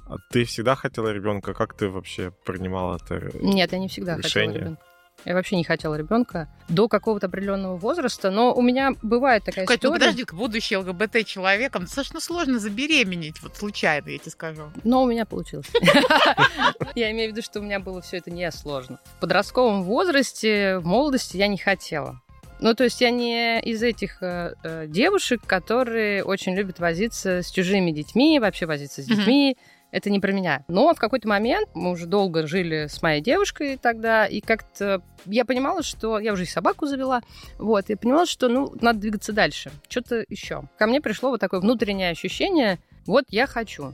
А ты всегда хотела ребенка? Как ты вообще принимала это? Нет, я не всегда Решение. хотела ребенка. Я вообще не хотела ребенка до какого-то определенного возраста, но у меня бывает такая Кать, ну история. подожди, будущий ЛГБТ-человеком достаточно сложно забеременеть, вот случайно, я тебе скажу. Но у меня получилось. [laughs] Я имею в виду, что у меня было все это не сложно. В подростковом возрасте, в молодости я не хотела. Ну, то есть я не из этих э, э, девушек, которые очень любят возиться с чужими детьми, вообще возиться с детьми. Это не про меня. Но в какой-то момент мы уже долго жили с моей девушкой тогда, и как-то я понимала, что я уже и собаку завела, вот, и понимала, что, ну, надо двигаться дальше, что-то еще. Ко мне пришло вот такое внутреннее ощущение, вот я хочу.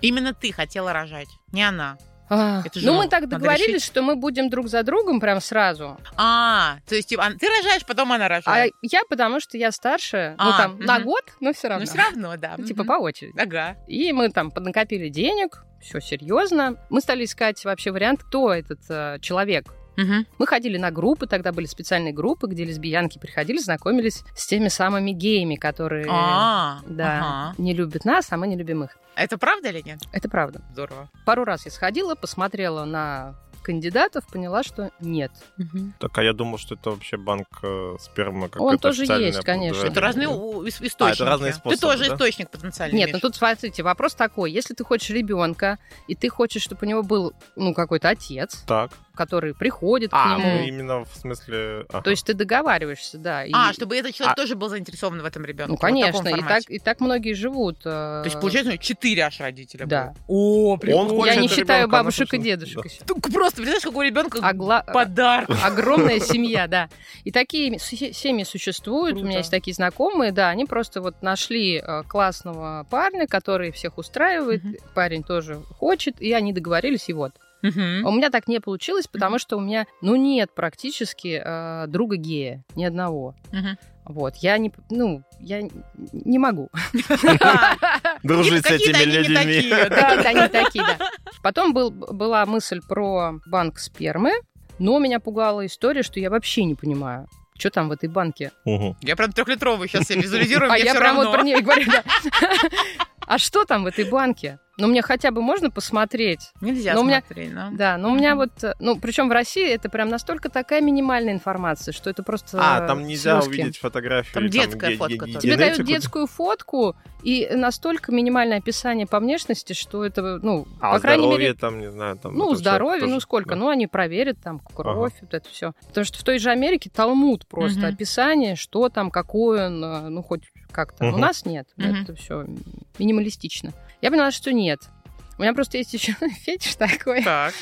Именно ты хотела рожать, не она. А, Это же ну, мы так договорились, решить. что мы будем друг за другом прям сразу. А, то есть типа, а, ты рожаешь, потом она А рожает. я, потому что я старше, ну, А, там, на мгм. год, но все равно. Ну, все равно, да. Ну, Типа Мгм. по очереди. Ага. И мы там поднакопили денег, все серьезно. Мы стали искать вообще вариант, кто этот э, человек. Мгм. Мы ходили на группы, тогда были специальные группы, где лесбиянки приходили, знакомились с теми самыми геями, которые А, да, ага. не любят нас, а мы не любим их. Это правда или нет? Это правда. Здорово. Пару раз я сходила, посмотрела на кандидатов, поняла, что нет. Так, а я думал, что это вообще банк э, спермы. Как Он это тоже есть, конечно. Это разные у- ис- источники. разные Ты способы, тоже да? источник потенциальный. Нет, ну имеешь. тут смотрите, вопрос такой: если ты хочешь ребенка, и ты хочешь, чтобы у него был ну какой-то отец, Так. Который приходит А, к ну нему, именно в смысле... ага. то есть ты договариваешься, да. и- А, чтобы этот человек А- тоже был заинтересован в этом ребенке. ну конечно, и так и так многие живут. э, То есть, получается, у него четыре аж родителя Да. было. О, прикольно. Я не считаю ребенка, бабушек и дедушек Да. еще. Ты Просто, представляешь, какой ребенка А гла- подарок. [laughs] Огромная [laughs] семья, да. И такие се- семьи существуют. У Круто. меня есть такие знакомые, да, они просто вот нашли э, классного парня, который всех устраивает, Мгм. парень тоже хочет, и они договорились, и вот. А У меня так не получилось, потому что у меня, ну, нет практически э, друга гея, ни одного. Мгм. Вот, я не, ну, я не могу. [laughs] Дружить с этими людьми. такие, да. Какие-то они такие, да. Потом был, была мысль про банк спермы, но меня пугала история, что я вообще не понимаю, что там в этой банке. Я прям трехлитровый сейчас себе визуализирую, А я прям вот про нее говорю. [laughs] А что там в этой банке? Ну, мне хотя бы можно посмотреть. Нельзя Но у меня- смотреть, да? Да, но у меня вот, э, ну, причем в России это прям настолько такая минимальная информация, что это просто А, э, там нельзя слезки. увидеть фотографию. Там и детская фотка только. Тебе дают детскую фотку и настолько минимальное описание по внешности, что это, ну, А по крайней здоровье мере, там, не знаю, там... ну, здоровье, тоже, ну сколько, да. ну они проверят там кровь, вот это все. Потому что в той же Америке талмуд просто Мгм. описание, что там, какой он, э, ну хоть как-то. У Мгм. нас нет, Мгм. это все минималистично. Я поняла, что нет. У меня просто есть еще [laughs] фетиш такой. Так.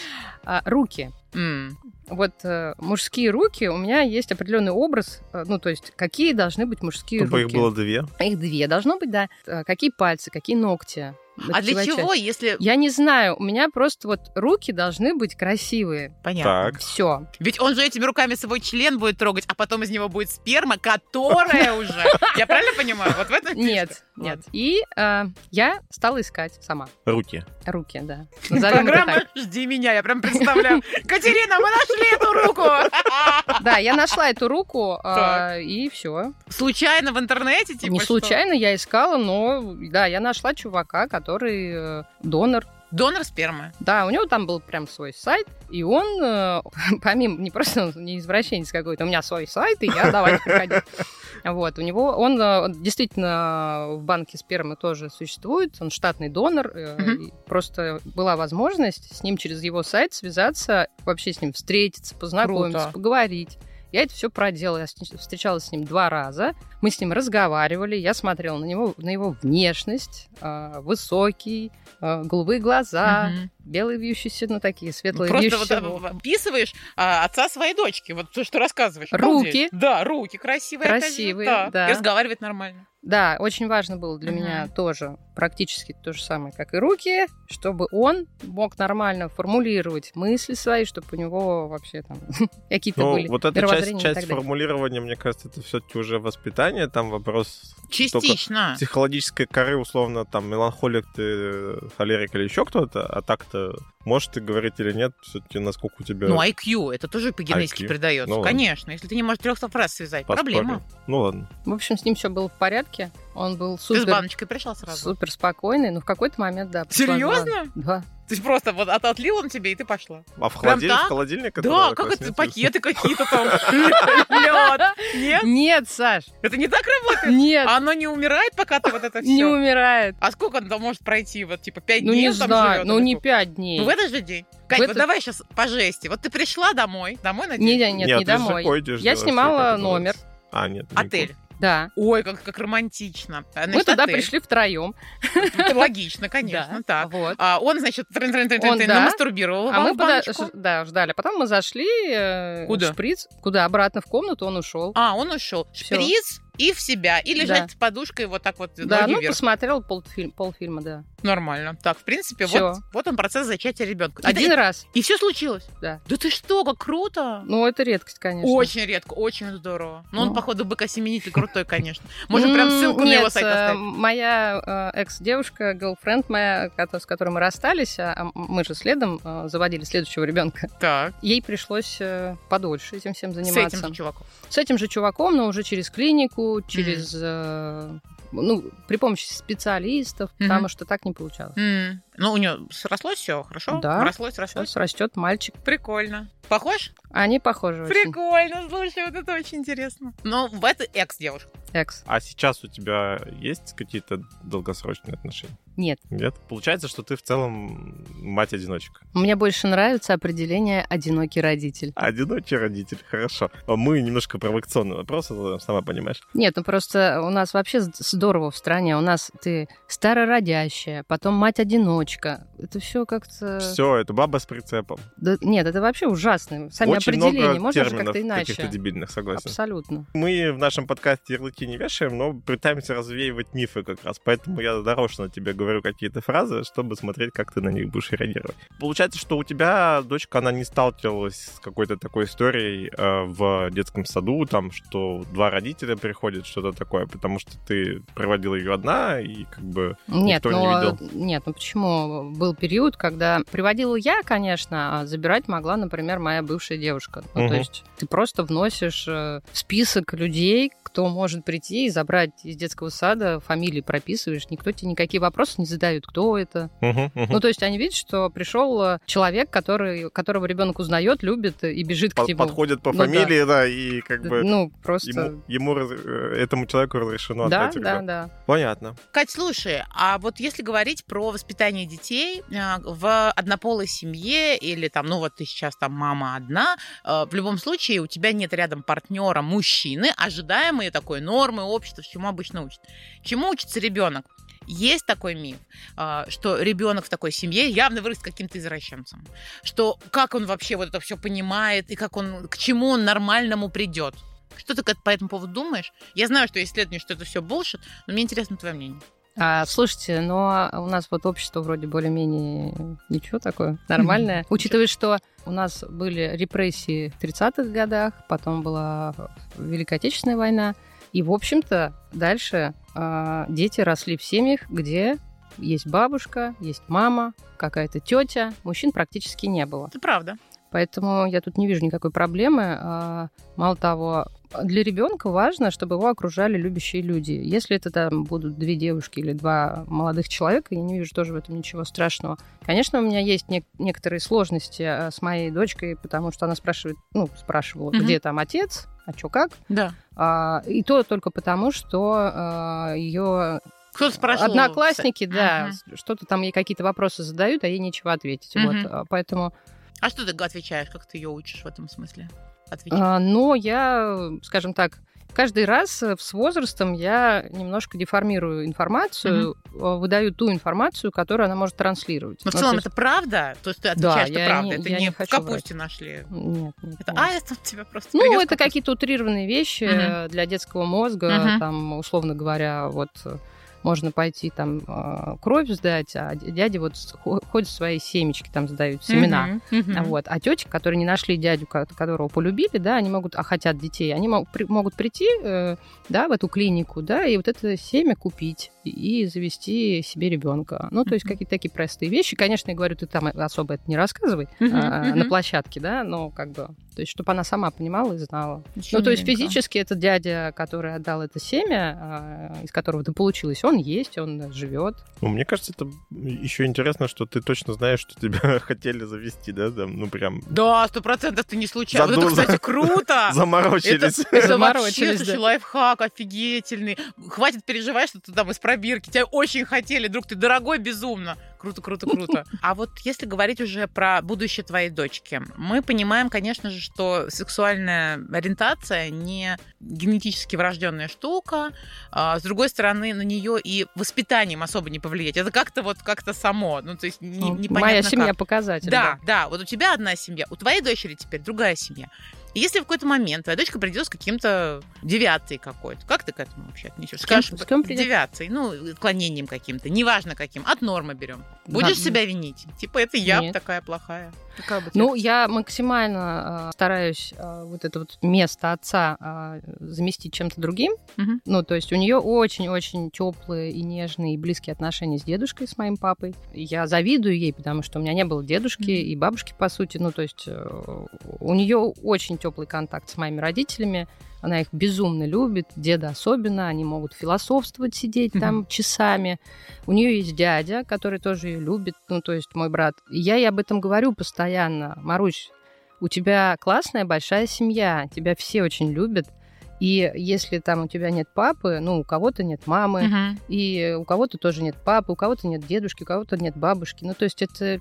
А, руки. М. Вот э, мужские руки, у меня есть определенный образ, э, ну, то есть, какие должны быть мужские Чтобы руки. их было две. Их две должно быть, да. Э, Какие пальцы, какие ногти. А для чего, если... Я не знаю, у меня просто вот руки должны быть красивые. Понятно. Так. Все. Ведь он же этими руками свой член будет трогать, а потом из него будет сперма, которая [laughs] уже... Я правильно понимаю? Вот в этом Нет, нет. И э, я стала искать сама Руки. руки, да. [laughs] Программа так. «Жди меня», я прям представляю. [laughs] Катерина, мы нашли эту руку! Да, я нашла эту руку, э, и все. Случайно в интернете, типа Не случайно я искала, но да, я нашла чувака, который э, донор. Донор спермы. Да, у него там был прям свой сайт, и он, э, [laughs] помимо, не просто он не извращенец какой-то, у меня свой сайт, и я давайте приходи. [laughs] Вот, у него, он э, действительно в банке спермы тоже существует, он штатный донор, э, просто была возможность с ним через его сайт связаться, вообще с ним встретиться, познакомиться, Круто. поговорить. Я это все проделала. Я встречалась с ним два раза. Мы с ним разговаривали. Я смотрела на него, на его внешность. э, высокий, э, голубые глаза, Мгм. белые вьющиеся, ну такие светлые Просто вьющиеся. вот описываешь а, отца своей дочки, вот то, что рассказываешь. Руки. Обалдеть. Да, руки красивые. опять же, Красивые, да. И разговаривать нормально. Да, очень важно было для Мгм. меня тоже практически то же самое, как и руки, чтобы он мог нормально формулировать мысли свои, чтобы у него вообще там [laughs] какие-то Ну, были вот эта часть, часть формулирования, мне кажется, это все-таки уже воспитание, там вопрос Частично. психологической коры, условно, там, меланхолик ты, холерик или еще кто-то, а так-то можешь ты говорить или нет, все-таки насколько у тебя Ну, IQ, это тоже по генетике IQ. передается. Ну ладно. Конечно, если ты не можешь трех фраз связать, поспорим. проблема. Ну ладно. В общем, с ним все было в порядке. Он был Ты с супер, баночкой пришла сразу. супер спокойный, но в какой-то момент, да. Серьезно? Да. То есть просто вот от- отлил он тебе, и ты пошла. А в, холодильник, в холодильник Да, как это, пакеты какие-то там, [laughs] лед. Нет? Нет, Саш, Это не так работает? нет, А оно не умирает, пока ты вот это не все? умирает. А сколько оно там может пройти? Вот типа пять Ну, дней не он там знаю, живет ну не пять дней. Ну, в этот же день. Кать, вот давай сейчас по жести. Вот ты пришла домой, домой на Не, день? нет, Нет, не домой. Я снимала номер. А, нет. не Отель. Да. Ой, как, как романтично. А, Мы значит, туда отель. пришли втроем. Это логично, [laughs] конечно. Так. Вот. А он, значит, трын -трын -трын Он, да. намастурбировал А мы пода- да, ждали. Потом мы зашли. э, Куда? Шприц. Куда? Обратно в комнату он ушел. А, он ушел. Шприц и в себя. И лежать с подушкой вот так вот Да, ну вверх. посмотрел полфильм, полфильма, да. Нормально. Так, в принципе, вот, вот он процесс зачатия ребенка. Один раз. И все случилось. Да. Да ты что, как круто. Ну, это редкость, конечно. Очень редко, очень здорово. Но он, Ну. походу, быка-семенитель крутой, конечно. Можем прям ссылку на его сайт э, оставить. Моя э, экс-девушка, girlfriend моя, с которой мы расстались, а а мы же следом э, заводили следующего ребенка. Так, Ей пришлось подольше этим всем с заниматься. этим же чуваком. С этим же чуваком, но уже через клинику, через... э, ну, при помощи специалистов, Мгм. потому что так не получалось. М, Ну, у него срослось все, хорошо? Да. Рослось, рослось. Сейчас растет мальчик. Прикольно. Похож? Они похожи очень. Прикольно, слушай, вот это очень интересно. Ну, в это экс-девушка. Экс. А сейчас у тебя есть какие-то долгосрочные отношения? Нет. Нет? Получается, что ты в целом мать-одиночка. Мне больше нравится определение «одинокий родитель». Одинокий родитель, хорошо. А Мы немножко провокационный вопрос, сама понимаешь. Нет, ну просто у нас вообще здорово в стране. У нас ты старородящая, потом мать-одиночка. Это все как-то... Все, это баба с прицепом. Да, нет, это вообще ужасно. Сами Очень определения. много Можно же как-то иначе. каких-то дебильных, согласен. Абсолютно. Мы в нашем подкасте ярлыки не вешаем, но пытаемся развеивать мифы как раз. Поэтому я нарочно тебе говорю какие-то фразы, чтобы смотреть, как ты на них будешь реагировать. Получается, что у тебя дочка, она не сталкивалась с какой-то такой историей э, в детском саду, там, что два родителя приходят, что-то такое, потому что ты проводила ее одна, и как бы Нет, Никто не ну, видел? нет, ну почему? Был период, когда приводила я, конечно, а забирать могла, например, моя бывшая девушка. Ну, Мгм. то есть ты просто вносишь э, в список людей, кто может прийти и забрать из детского сада, фамилии прописываешь, никто тебе никакие вопросы не задает, кто это. Мгм, мгм. Ну, то есть они видят, что пришел э, человек, который, которого ребенок узнает, любит и бежит к Под- нему. Подходит по Ну да. фамилии, да, и как бы Ну, просто... ему, ему э, этому человеку разрешено Да, отдать да, ребенка. да. Понятно. Кать, слушай, а вот если говорить про воспитание детей а, в однополой семье или там, ну вот ты сейчас там мама одна, в любом случае у тебя нет рядом партнера мужчины, ожидаемые такой нормы общества, чему обычно учат. Чему учится ребенок? Есть такой миф, а, что ребенок в такой семье явно вырос каким-то извращенцем. Что как он вообще вот это все понимает и как он, к чему он нормальному придет. Что ты по этому поводу думаешь? Я знаю, что исследование, что это все bullshit, но мне интересно твое мнение. А, слушайте, но у нас вот общество вроде более-менее ничего такое, нормальное. Учитывая, что у нас были репрессии в 30-х годах, потом была Великая Отечественная война, и, в общем-то, дальше а, дети росли в семьях, где есть бабушка, есть мама, какая-то тетя, мужчин практически не было. Это правда. Поэтому я тут не вижу никакой проблемы. А, Мало того, для ребенка важно, чтобы его окружали любящие люди. Если это там будут две девушки или два молодых человека, я не вижу тоже в этом ничего страшного. Конечно, у меня есть нек- некоторые сложности а, с моей дочкой, потому что она спрашивает, ну, спрашивала, Мгм. где там отец, а что как. Да. А, и то только потому, что ее Кто-то спрашивал. одноклассники, да, Ага. что-то там ей какие-то вопросы задают, а ей нечего ответить. Мгм. Вот, а, поэтому А что ты отвечаешь? Как ты ее учишь в этом смысле? Отвечать. А, Но я, скажем так, каждый раз э, с возрастом я немножко деформирую информацию, э, выдаю ту информацию, которую она может транслировать. Но в Ну, целом то есть- это правда? То есть ты Да, отвечаешь, это я правда? не- это не, не в капусте нашли? Нет, нет, Это, нет. а, это у тебя просто Ну, это какие-то утрированные вещи э, для детского мозга. Мгм. Там, условно говоря, вот можно пойти там э, кровь сдать, а дяди вот ходят свои семечки там сдают, семена. Мгм, мгм. Вот. А тети, которые не нашли дядю, ко- которого полюбили, да, они могут, а хотят детей, они могут прийти, э, да, в эту клинику, да, и вот это семя купить и, завести себе ребенка. Ну, то есть какие-то такие простые вещи. Конечно, я говорю, ты там особо это не рассказывай а, на площадке, да, но как бы, то есть, чтобы она сама понимала и знала. Ещё ну, то есть физически этот дядя, который отдал это семя, а, из которого ты получилось, он есть, он живет. Ну, мне кажется, это еще интересно, что ты точно знаешь, что тебя [laughs] хотели завести, да? Там, ну, прям Да, сто процентов ты не случайно. Вот Заду- это, кстати, круто. [laughs] заморочились. Это, это вообще, Заморочились, слушай, да. лайфхак офигительный. Хватит переживать, что ты там из пробирки. Тебя очень хотели, друг, ты дорогой безумно. Круто, круто, круто. А вот если говорить уже про будущее твоей дочки, мы понимаем, конечно же, что сексуальная ориентация не генетически врожденная штука. А, с другой стороны, на нее и воспитанием особо не повлиять. Это как-то вот как-то само. Ну, то есть не, Ну, непонятно Моя как. семья показатель. Да, да, вот у тебя одна семья, у твоей дочери теперь другая семья. Если в какой-то момент твоя дочка придет с каким-то девиацией какой-то, как ты к этому вообще отнесешься? С кем- Скажешь, с кем девиацией, ну, отклонением каким-то, неважно каким, от нормы берем. Будешь Да. себя винить? Типа, это я Нет. такая плохая. Какая бы Ну, я максимально э, стараюсь э, вот это вот место отца э, заместить чем-то другим. Мгм. Ну, то есть у нее очень-очень теплые и нежные и близкие отношения с дедушкой, с моим папой. Я завидую ей, потому что у меня не было дедушки Мгм. и бабушки, по сути. Ну, то есть э, у нее очень теплый контакт с моими родителями. Она их безумно любит, деда особенно. Они могут философствовать, сидеть Мгм. там часами. У нее есть дядя, который тоже ее любит, ну, то есть мой брат. И я ей об этом говорю постоянно. Марусь, у тебя классная большая семья, тебя все очень любят. И если там у тебя нет папы, ну, у кого-то нет мамы, Мгм. и у кого-то тоже нет папы, у кого-то нет дедушки, у кого-то нет бабушки. Ну, то есть это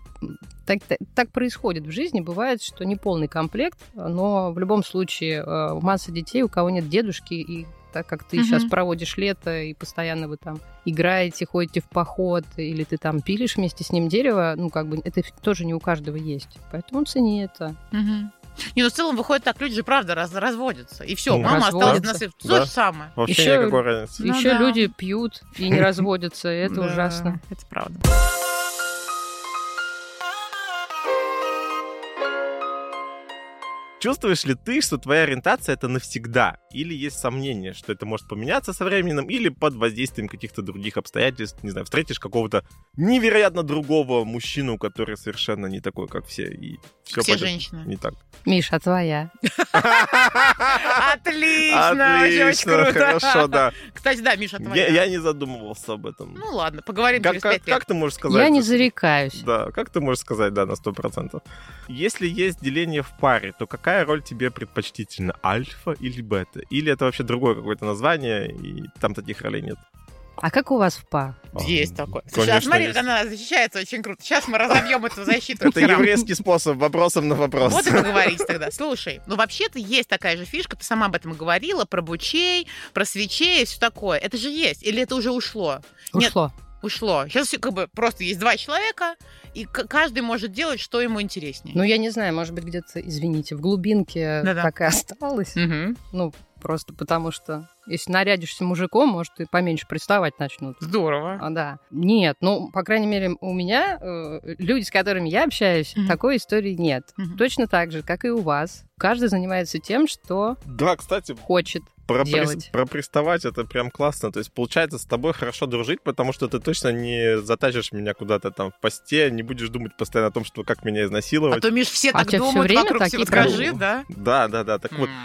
так, так, так происходит в жизни. Бывает, что не полный комплект, но в любом случае э, масса детей, у кого нет дедушки, и так как ты Мгм. сейчас проводишь лето, и постоянно вы там играете, ходите в поход, или ты там пилишь вместе с ним дерево, ну, как бы это тоже не у каждого есть. Поэтому цени это. Мгм. Не, ну в целом выходит так, люди же правда раз, разводятся. И все, Ну, мама осталась на свет. То же самое. Вообще Ещё- никакой разницы. Ну Еще да. люди пьют и не [laughs] разводятся, и это ужасно. Это правда. Чувствуешь ли ты, что твоя ориентация это навсегда? Или есть сомнение, что это может поменяться со временем, или под воздействием каких-то других обстоятельств, не знаю, встретишь какого-то невероятно другого мужчину, который совершенно не такой, как все, и все, Все женщины. не так. Миша, твоя. Отлично, очень круто. хорошо, да. Кстати, да, Миша, твоя. Я, не задумывался об этом. Ну ладно, поговорим как, через пять лет. как ты можешь сказать? Я не зарекаюсь. Да, как ты можешь сказать, да, на сто процентов? Если есть деление в паре, то какая роль тебе предпочтительна? Альфа или бета? Или это вообще другое какое-то название, и там таких ролей нет? А как у вас в па? Есть такое. Слушай, а смотри, есть. она защищается очень круто. Сейчас мы разобьем эту защиту. Это еврейский способ вопросом на вопрос. Вот и поговорить тогда. Слушай, ну вообще-то есть такая же фишка, ты сама об этом говорила, про бучей, про свечей и все такое. Это же есть. Или это уже ушло? Нет. Ушло. Ушло. Сейчас как бы просто есть два человека, и каждый может делать, что ему интереснее. Ну, я не знаю, может быть, где-то, извините, в глубинке Да-да. так и осталось. Ну, просто потому что если нарядишься мужиком, может, и поменьше приставать начнут. Здорово. А, да. Нет, ну, по крайней мере, у меня, э, люди, с которыми я общаюсь, Мгм. такой истории нет. Мгм. Точно так же, как и у вас. Каждый занимается тем, что Да, кстати, хочет. про, делать. про приставать это прям классно. То есть, получается, с тобой хорошо дружить, потому что ты точно не затащишь меня куда-то там в посте, не будешь думать постоянно о том, что как меня А изнасиловать. то, Миш, все А так думают время вокруг себя. Скажи, проблемы? да? Да, да, да. Так вот, М.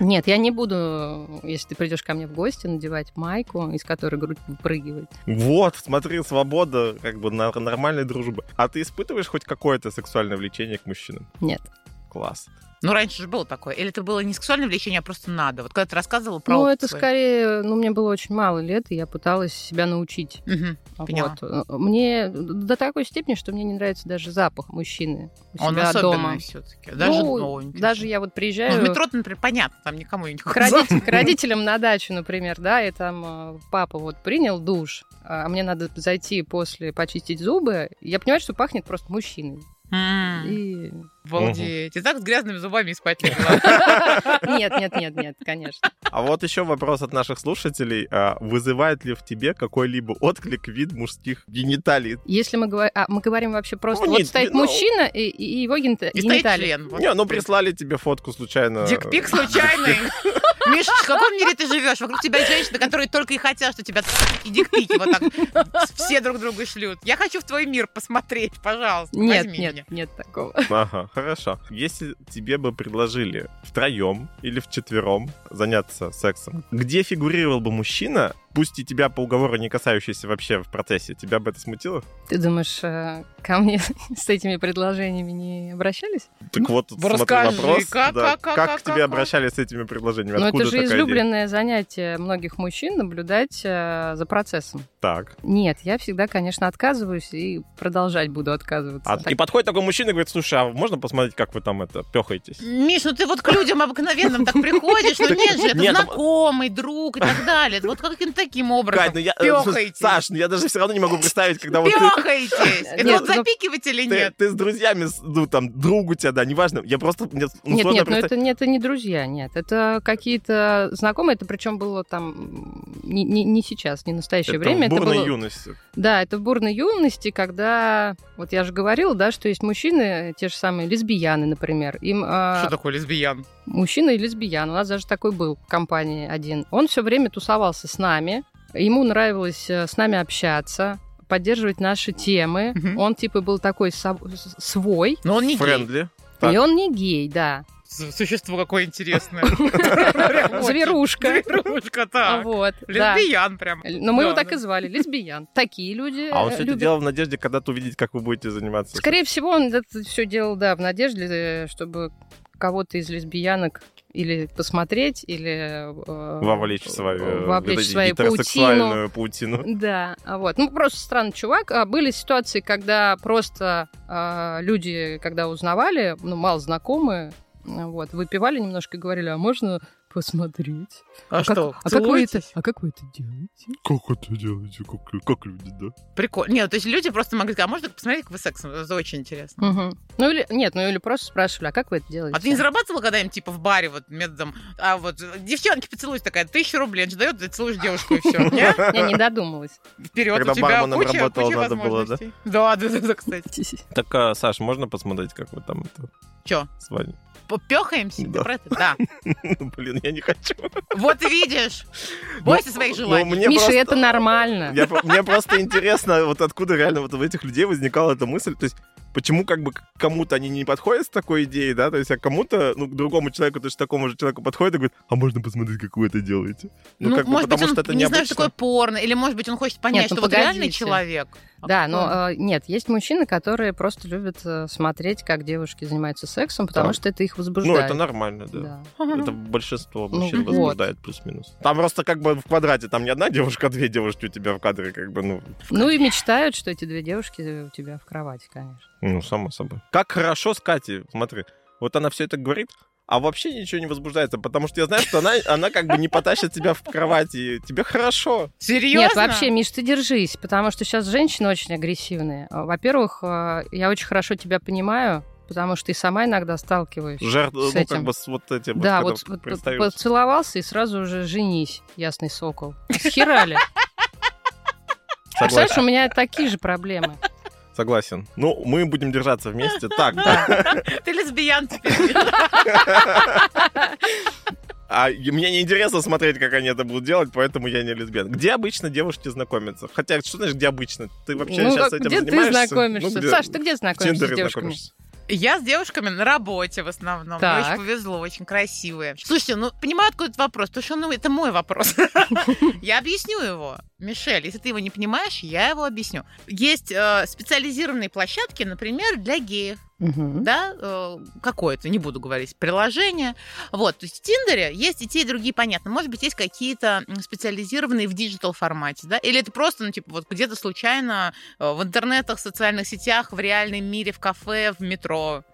Нет, я не буду, если ты придешь ко мне в гости, надевать майку, из которой грудь выпрыгивает. Вот, смотри, свобода, как бы на- нормальной дружбы. А ты испытываешь хоть какое-то сексуальное влечение к мужчинам? Нет. Класс. Ну, раньше же было такое. Или это было не сексуальное влечение, а просто надо. Вот когда ты рассказывала про ну, это свой. скорее, ну, мне было очень мало лет, и я пыталась себя научить. Мгм. Поняла. Вот. Мне до такой степени, что мне не нравится даже запах мужчины у Он себя дома. все-таки. Даже, Ну, ну, даже я вот Ну, приезжаю в метро, например, понятно, там никому не к, родит- к родителям на дачу, например, да, и там э, папа вот принял душ, а мне надо зайти после почистить зубы, я понимаю, что пахнет просто мужчиной. И... Обалдеть. И так с грязными зубами и спать легла. [laughs] Нет, нет, нет, нет, конечно. А вот еще вопрос от наших слушателей. А, Вызывает ли в тебе какой-либо отклик вид мужских гениталий? Если мы говорим... А, мы говорим вообще просто... Ну, вот нет, стоит ну- мужчина и, и его генita- И стоит гениталии. член. Вот. Не, ну прислали тебе фотку случайно. Дикпик случайный. Миш, в каком мире ты живешь? Вокруг тебя женщины, которые только и хотят, что тебя и дикпики вот так все друг другу шлют. Я хочу в твой мир посмотреть, пожалуйста. Нет, возьми нет, меня. нет такого. Ага, хорошо. Если тебе бы предложили втроем или вчетвером заняться сексом, где фигурировал бы мужчина, пусть и тебя по уговору не касающийся вообще в процессе, тебя бы это смутило? Ты думаешь, э, ко мне [laughs] с этими предложениями не обращались? Так вот, Ну, смотри, расскажи, вопрос. как- да, как- как- как как- к тебе как? обращались с этими предложениями? Ну, Откуда это же такая идея? излюбленное занятие многих мужчин наблюдать э, за процессом. Так. Нет, я всегда, конечно, отказываюсь и продолжать буду отказываться. А, Так- И подходит такой мужчина и говорит, слушай, а можно посмотреть, как вы там это пехаетесь? Миш, ну ты вот к людям обыкновенным так приходишь, ну [laughs] нет же, это там- знакомый, друг и так далее. Вот каким таким образом? Кать, ну я... э, Пёхаетесь. Саш, ну я даже все равно не могу представить, когда вот ты... Пёхаетесь! [laughs] Это вот ну, запикивать или нет? ты с друзьями, с- ну, там, друг у тебя, да, неважно. Я просто... Ну, Нет, нет, ну представить. это, не- это не друзья, нет. Это какие-то знакомые, это причем было там не, сейчас, не настоящее Это время. в бурной юности. Да, это в бурной юности, когда, вот я же говорила, да, что есть мужчины, те же самые лесбияны, например. Им а, Что такое лесбиян? мужчина и лесбиян. У нас даже такой был в компании один. Он все время тусовался с нами. Ему нравилось э, с нами общаться, поддерживать наши темы. Мгм. Он типа был такой со- свой. Но он не гей. Френдли. Так. И он не гей, да. Существо какое интересное. [laughs] Зверушка. Зверушка, так. Вот, да. Лесбиян прям. Но мы его так да. и звали, лесбиян. Такие люди А он э, все это делал в надежде когда-то увидеть, как вы будете заниматься. Скорее всего, он это все делал, да, в надежде, э, чтобы кого-то из лесбиянок или посмотреть, или... э, Вовлечь в свою, э, вовлечь вот в свою паутину. паутину. [laughs] Да, а вот. Ну, просто странный чувак. А были ситуации, когда просто а, люди, когда узнавали, ну, мало знакомые, вот, выпивали немножко и говорили, а можно посмотреть? А как- что, а как вы это, а как вы это делаете? Как это делаете? Как, как люди, да? Прикольно. Нет, то есть люди просто могли сказать, а можно посмотреть, как вы сексом? Это очень интересно. Мгм. Ну или нет, ну или просто спрашивали, а как вы это делаете? А ты не зарабатывала когда-нибудь, типа, в баре, вот, методом, а вот, девчонки, поцелуйся такая, тысячу рублей, он же дает, ты целуешь девушку, и все. [laughs] Я не додумалась. Вперед, у тебя куча, куча надо было, да? возможностей. Да, да, да, кстати. [laughs] Так, а, Саш, можно посмотреть, как вы там это Чё? с вами? Пехаемся? Да. Про это? Да. Ну, [laughs] Блин, я не хочу. Вот видишь. Бойся Ну, своих ну, желаний. Миша, просто- это нормально. Мне просто интересно, вот откуда реально вот у этих людей возникала эта мысль, то есть почему как бы к кому-то они не подходят с такой идеей, да, то есть а кому-то, ну, к другому человеку, точно такому же человеку подходит и говорит, а можно посмотреть, как вы это делаете? Ну, как бы может быть, потому он что это не знает, что необычно. такое порно, или, может быть, он хочет понять, Нет, ну, что вот реальный человек. А Да, но э, нет, есть мужчины, которые просто любят э, смотреть, как девушки занимаются сексом, потому Так. что это их Ну, возбуждает. это нормально, да. Да. Это большинство Ну, мужчин вот. возбуждает плюс-минус. Там просто как бы в квадрате, там не одна девушка, а две девушки у тебя в кадре, как бы, ну, Ну и мечтают, что эти две девушки у тебя в кровати, конечно. ну, само собой. Как хорошо с Катей, смотри. Вот она все это говорит, а вообще ничего не возбуждается, потому что я знаю, что она, она как бы не потащит тебя в кровати. и Тебе хорошо. Серьезно? Нет, вообще, Миш, ты держись, потому что сейчас женщины очень агрессивные. А, Во-первых, э, я очень хорошо тебя понимаю, потому что и сама иногда сталкиваюсь. Жертв, С ну, этим. как бы с вот этим. Да, вот, вот пристают. поцеловался и сразу уже женись, ясный сокол. Схерали. Представляешь, у Согласен. меня такие же проблемы. Согласен. Ну, мы будем держаться вместе. Так, [laughs] Ты лесбиян теперь. А мне не интересно смотреть, как они это будут делать, поэтому я не лесбиян. Где обычно девушки знакомятся? Хотя, что значит, где обычно? Ты вообще Ну, сейчас как- этим где ты занимаешься? знакомишься? Ну, где? Саш, ты где В знакомишься с девушками? знакомишься. Я с девушками на работе в основном. Так. Мне очень повезло, очень красивые. Слушайте, ну, понимаю, откуда этот вопрос, потому что ну, это мой вопрос. [laughs] Я объясню его. Мишель, если ты его не понимаешь, я его объясню. Есть э, специализированные площадки, например, для геев. Мгм. да, э, какое-то, не буду говорить, приложение. Вот, то есть в Тиндере есть и те, и другие, понятно. Может быть, есть какие-то специализированные в digital формате, да, или это просто, ну, типа, вот где-то случайно э, в интернетах, социальных сетях, в реальном мире, в кафе, в метро.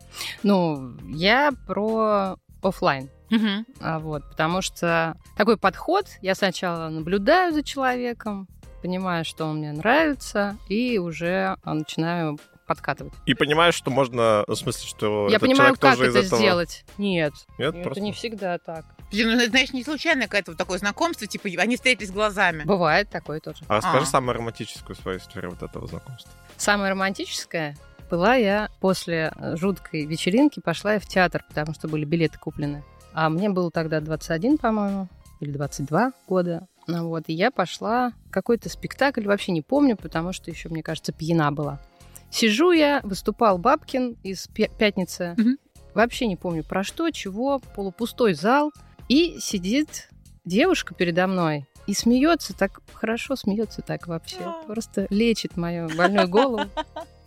Ну, я про оффлайн. Мгм. А вот, потому что такой подход, я сначала наблюдаю за человеком, понимаю, что он мне нравится, и уже а, начинаю подкатывать. И понимаешь, что можно, в смысле, что я этот понимаю, человек как тоже из это этого... сделать. Нет, Нет, это просто... не всегда так. Ну, это, знаешь, не случайно какое-то вот такое знакомство, типа, они встретились глазами. Бывает такое тоже. А расскажи А. самую романтическую свою историю вот этого знакомства. Самое романтическое была я после жуткой вечеринки, пошла я в театр, потому что были билеты куплены. А мне было тогда 21, по-моему, или 22 года. Ну вот, и я пошла в какой-то спектакль, вообще не помню, потому что еще, мне кажется, пьяна была. Сижу я, выступал Бабкин из «Пя- «Пятницы». Мгм. Вообще не помню про что, чего, полупустой зал. И сидит девушка передо мной и смеется так, хорошо смеется так вообще. А. Просто лечит мою больную голову.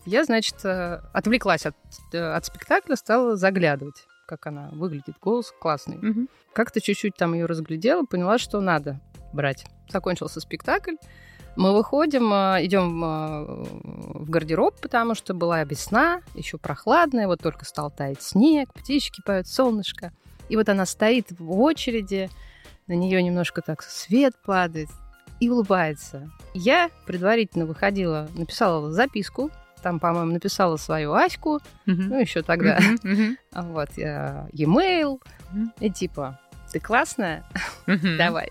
Я, значит, э, отвлеклась от, э, от спектакля, стала заглядывать, как она выглядит. Голос классный. Мгм. Как-то чуть-чуть там ее разглядела, поняла, что надо брать. Закончился спектакль. Мы выходим, э, идем э, в гардероб, потому что была весна, еще прохладная, вот только стал таять снег, птички поют, солнышко. И вот она стоит в очереди, на нее немножко так свет падает и улыбается. Я предварительно выходила, написала записку, там, по-моему, написала свою Аську, Мгм. ну, еще тогда. Мгм. а вот, э, e-mail, и типа, ты классная, давай.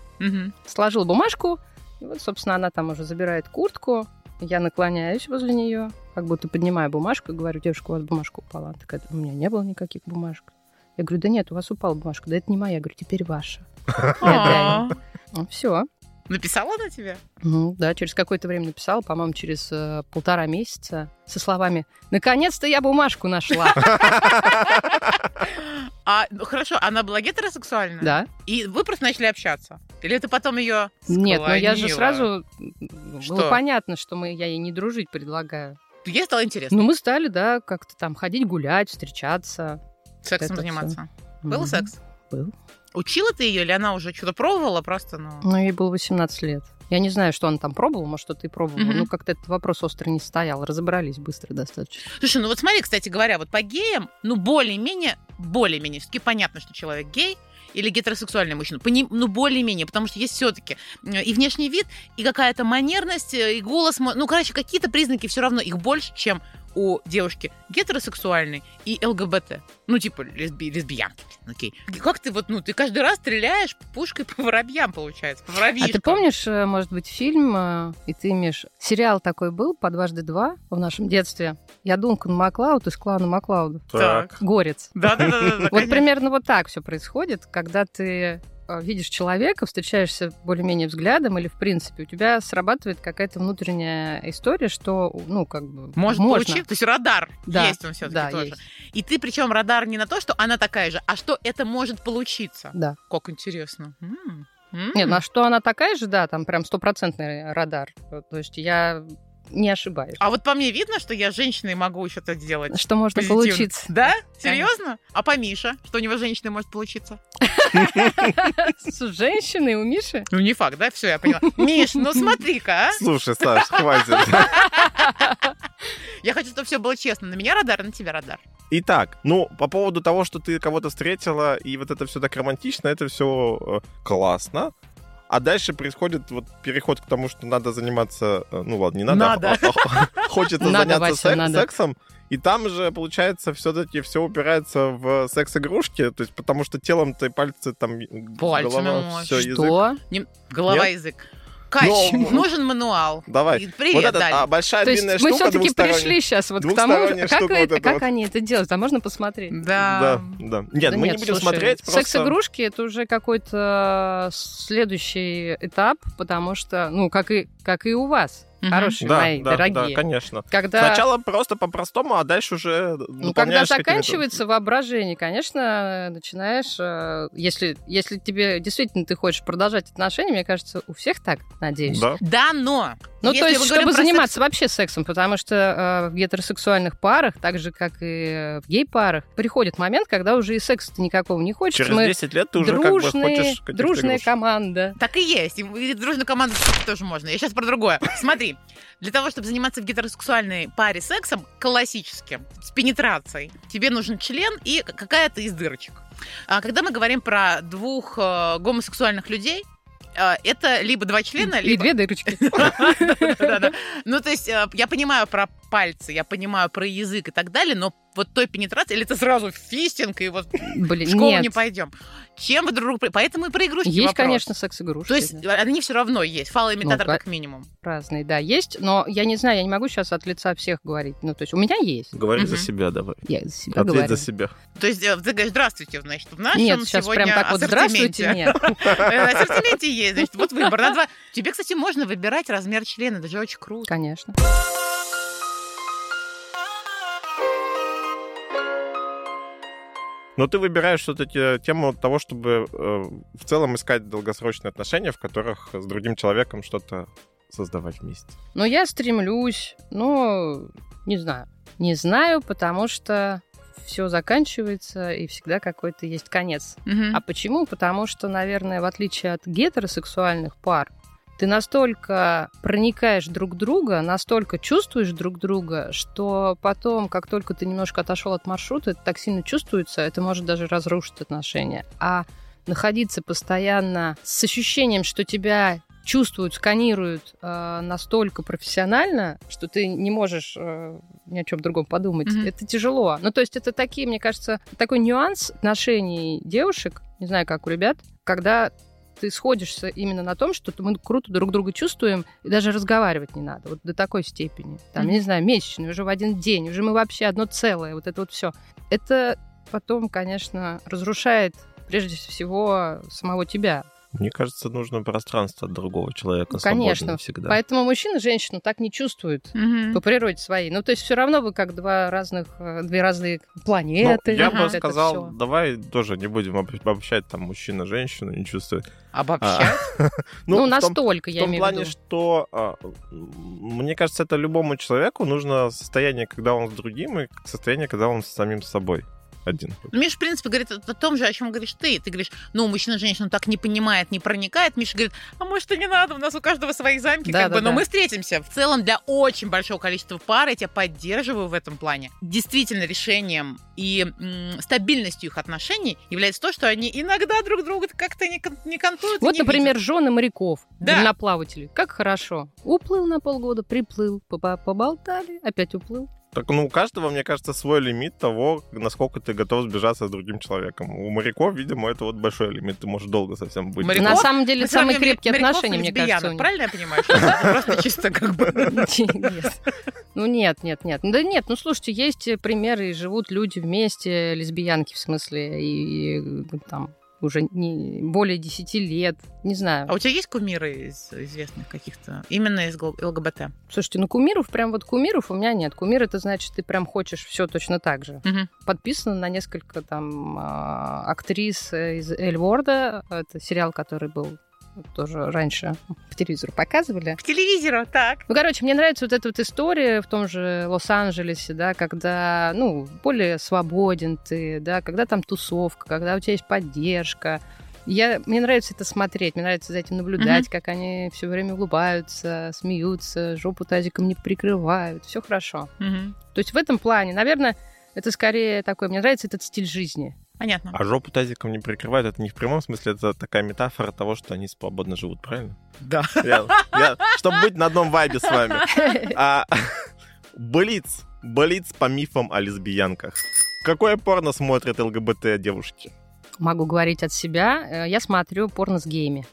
Сложила бумажку, и вот, собственно, она там уже забирает куртку, я наклоняюсь возле нее, как будто поднимаю бумажку и говорю, девушка, у вас бумажка упала. Она такая, у меня не было никаких бумажек. Я говорю, да нет, у вас упала бумажка. Да это не моя. Я говорю, теперь ваша. [laughs] А. Все. Написала она тебе? Ну, да, через какое-то время написала, по-моему, через э, полтора месяца, со словами «Наконец-то я бумажку нашла». [laughs] А, ну, хорошо, она была гетеросексуальна? Да. И вы просто начали общаться? Или это потом ее Нет, но я же сразу... Что? Было понятно, что мы, я ей не дружить предлагаю. Ей стало интересно Ну, мы стали, да, как-то там ходить гулять, встречаться. сексом заниматься. Был секс? Был. Учила ты ее или она уже что-то пробовала просто, ну... Ну, ей было 18 лет. Я не знаю, что она там пробовала, может, что-то и пробовала. Мгм. Ну, как-то этот вопрос остро не стоял. Разобрались быстро достаточно. Слушай, ну вот смотри, кстати говоря, вот по геям, ну более-менее, более-менее, все-таки понятно, что человек гей или гетеросексуальный мужчина, Пони- ну более-менее, потому что есть все-таки и внешний вид, и какая-то манерность, э, и голос, ну, короче, какие-то признаки все равно, их больше, чем у девушки гетеросексуальной и ЛГБТ. Ну, типа лесби- лесбиянки. Окей. Как ты вот, ну, ты каждый раз стреляешь пушкой по воробьям, получается, по А воробьишкам. ты помнишь, э, может быть, фильм, э, и ты имеешь... Сериал такой был по дважды два в нашем детстве. Я Дункан Маклауд из клана Маклауда. Так. Горец. Да-да-да. Вот примерно вот так все происходит, когда ты видишь человека, встречаешься более-менее взглядом, или, в принципе, у тебя срабатывает какая-то внутренняя история, что, ну, как бы, Может можно. получить. То есть радар Да, есть он все-таки Да, тоже. есть. И ты причем радар не на то, что она такая же, а что это может получиться. Да. Как интересно. М. М. Нет, ну а что она такая же, да, там прям стопроцентный радар. То есть я не ошибаюсь. А вот по мне видно, что я женщиной могу что-то сделать. Что можно позитивно. получиться. Да? Серьезно? А по Мише? Что у него женщиной может получиться? С женщиной у Миши? Ну, не факт, да? Все, я поняла. Миш, ну смотри-ка, а. Слушай, Саш, хватит. Я хочу, чтобы все было честно. На меня радар, а на тебя радар. Итак, ну, по поводу того, что ты кого-то встретила, и вот это все так романтично, это все классно. А дальше происходит вот переход к тому, что надо заниматься, э, ну ладно, не надо, Надо. а- [laughs] а- хочется Надо, заняться Вася, сек- надо. сексом, и там же, получается, все-таки все упирается в секс-игрушки, то есть потому что телом-то и пальцы там, Пальцами голова, все, язык. Что? Не- Голова, Нет? язык. Кач, Ну, нужен мануал. Давай. Привет, вот это дали. а, большая То есть длинная мы штука все-таки пришли сейчас вот к тому, как, штука это- вот как вот. они это делают. А можно посмотреть? Да. Да, да. Нет, Да мы не нет, будем слушай, смотреть, просто... Секс-игрушки это уже какой-то следующий этап, потому что, ну, как и, как и у вас. Хорошие Да, мои, да, да, дорогие. конечно. когда, Сначала просто по-простому, а дальше уже ну, когда заканчивается воображение, конечно, начинаешь, э, если, если тебе действительно ты хочешь продолжать отношения, мне кажется, у всех так, надеюсь. Да. Да, но. Ну, если то есть, чтобы заниматься вообще сексом, потому что э, в гетеросексуальных парах, так же, как и в гей-парах, приходит момент, когда уже и секса никакого не хочется. Через Мы 10 лет ты уже как бы дружные, хочешь дружная команда. Так и есть. И и дружную команду тоже можно. Я сейчас про другое. Смотри, для того, чтобы заниматься в гетеросексуальной паре сексом, классическим, с пенетрацией, тебе нужен член и какая-то из дырочек. А когда мы говорим про двух э, гомосексуальных людей, э, это либо два члена, И либо... две дырочки. [laughs] Ну, то есть, э, я понимаю про пальцы, я понимаю про язык и так далее, но вот той пенетрации, или это сразу фистинг, и вот в Блин, школу нет. не пойдем. Чем вы друг другу... Поэтому и про игрушки Есть, вопрос. конечно, секс-игрушки. То есть да. они все равно есть. Фалоимитатор Ну, как минимум. разные, да, есть, но я не знаю, я не могу сейчас от лица всех говорить. Ну, то есть у меня есть. Говори за Мгм. себя давай. Я за себя Ответь говорю. за себя. То есть э, ты говоришь, здравствуйте, значит, в нашем Нет, сейчас сегодня прям так вот здравствуйте, ассортименте». нет. [laughs] Э, ассортименте есть, значит, вот выбор. на два. Тебе, кстати, можно выбирать размер члена, это же очень круто. Конечно. Но ты выбираешь все-таки тему того, чтобы э, в целом искать долгосрочные отношения, в которых с другим человеком что-то создавать вместе. Но я стремлюсь, ну, не знаю. Не знаю, потому что все заканчивается, и всегда какой-то есть конец. Мгм. А почему? Потому что, наверное, в отличие от гетеросексуальных пар, ты настолько проникаешь друг друга, настолько чувствуешь друг друга, что потом, как только ты немножко отошел от маршрута, это так сильно чувствуется, это может даже разрушить отношения. А находиться постоянно с ощущением, что тебя чувствуют, сканируют э, настолько профессионально, что ты не можешь э, ни о чем другом подумать. Мгм. Это тяжело. Ну, то есть это такие, мне кажется, такой нюанс отношений девушек, не знаю, как у ребят, когда ты сходишься именно на том, что мы круто друг друга чувствуем, и даже разговаривать не надо. Вот до такой степени. Там, Мгм. не знаю, месячные, уже в один день, уже мы вообще одно целое, вот это вот все. Это потом, конечно, разрушает прежде всего самого тебя. Мне кажется, нужно пространство от другого человека. Ну, конечно. всегда. Поэтому мужчина женщину так не чувствует Мгм. по природе своей. Ну, то есть все равно вы как два разных, э, две разные Ну, планеты. я Ага. бы сказал, давай тоже не будем об- обобщать там мужчина-женщину, не чувствует. Обобщать? [laughs] Ну, в том- настолько, В я том имею в плане, виду. что а, мне кажется, это любому человеку нужно состояние, когда он с другим, и состояние, когда он с самим собой один. Миша, в принципе, говорит о том же, о чем говоришь ты. Ты говоришь, ну, мужчина женщину так не понимает, не проникает. Миша говорит, а может и не надо, у нас у каждого свои замки, Да, как да, бы, но да. мы встретимся. В целом, для очень большого количества пар, я тебя поддерживаю в этом плане. Действительно, решением и м, стабильностью их отношений является то, что они иногда друг друга как-то не, кон- не кантуют и Вот, не например, жены моряков, Да. дальноплавателей. Как хорошо. Уплыл на полгода, приплыл, поболтали, опять уплыл. Так, ну, у каждого, мне кажется, свой лимит того, насколько ты готов сбежаться с другим человеком. У моряков, видимо, это вот большой лимит. Ты можешь долго совсем быть. Моряков? На самом деле, Мы самые крепкие отношения, мне кажется, у них. Правильно я понимаю? Просто чисто как бы... [laughs] Нет. Ну нет, нет, нет. Да нет, ну слушайте, есть примеры, и живут люди вместе, лесбиянки в смысле, и, там уже не, более 10 лет, не знаю. А у тебя есть кумиры из известных каких-то? Именно из ЛГБТ? Слушайте, ну кумиров, прям вот кумиров у меня нет. Кумир это значит, ты прям хочешь все точно так же. Мгм. Подписано на несколько там а, актрис из Эльворда. Это сериал, который был тоже раньше по телевизору показывали. К телевизору, так. Ну, короче, мне нравится вот эта вот история в том же Лос-Анджелесе, да, когда, ну, более свободен ты, да, когда там тусовка, когда у тебя есть поддержка. Я, мне нравится это смотреть, мне нравится за этим наблюдать, как они все время улыбаются, смеются, жопу тазиком не прикрывают, все хорошо. Мгм. То есть в этом плане, наверное, это скорее такой, мне нравится этот стиль жизни. Понятно. А жопу тазиком не прикрывают, это не в прямом смысле, это такая метафора того, что они свободно живут, правильно? Да. Я, я- чтобы быть на одном вайбе с вами. А, Блиц. Блиц по мифам о лесбиянках. Какое порно смотрят ЛГБТ девушки? Могу говорить от себя, э, я смотрю порно с геями.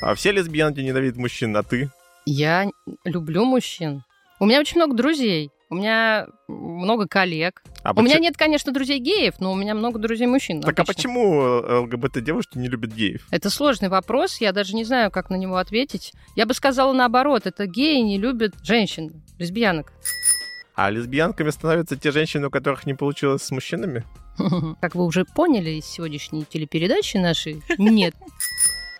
А все лесбиянки ненавидят мужчин, а ты? Я люблю мужчин. У меня очень много друзей. У меня много коллег. А У меня почему- нет, конечно, друзей геев, но у меня много друзей мужчин. Так а обычно. почему э, ЛГБТ девушки не любят геев? Это сложный вопрос, я даже не знаю, как на него ответить. Я бы сказала наоборот, это геи не любят женщин, лесбиянок. А лесбиянками становятся те женщины, у которых не получилось с мужчинами? [laughs] Как вы уже поняли из сегодняшней телепередачи нашей, нет.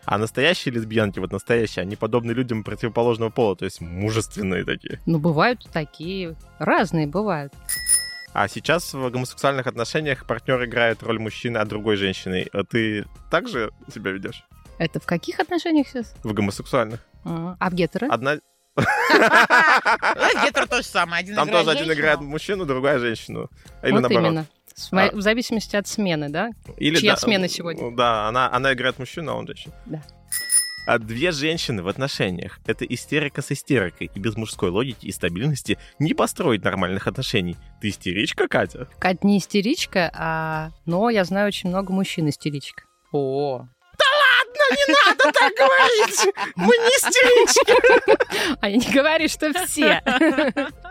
А настоящие лесбиянки, вот настоящие, они подобны людям противоположного пола, то есть мужественные такие. Ну, бывают такие, разные бывают. А сейчас в гомосексуальных отношениях партнер играет роль мужчины, а другой женщины. А ты также себя ведешь Это в каких отношениях сейчас? в гомосексуальных? А а в гетеро? Одна... [laughs] Гетер то же самое. Там тоже один играет мужчину, другая женщину. Или вот наоборот. А. В зависимости от смены, да? Или Чья да, смена сегодня? ну, Да, она, она играет мужчину, а он женщину. Да. А две женщины в отношениях — это истерика с истерикой, и без мужской логики и стабильности не построить нормальных отношений. Ты истеричка, Катя? Кать не истеричка, а... но я знаю очень много мужчин истеричек. О, Так говорить! Мы не истерички! [laughs] А я не говорю, что все. [laughs]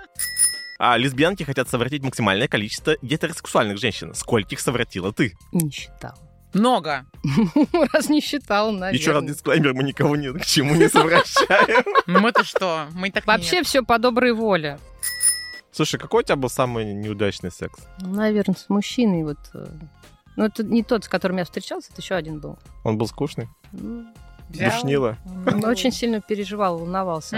А лесбиянки хотят совратить максимальное количество гетеросексуальных женщин. Скольких совратила ты? Не считал. много. [laughs] Раз не считал, наверное. Еще раз дисклеймер, мы никого ни к чему не совращаем. [laughs] Ну мы-то что? Мы так Вообще все по доброй воле. Слушай, какой у тебя был самый неудачный секс? Ну, наверное, с мужчиной вот... э, Ну, это не тот, с которым я встречался, это еще один был. Он был скучный? Взял. Душнило? Он очень сильно переживал, волновался.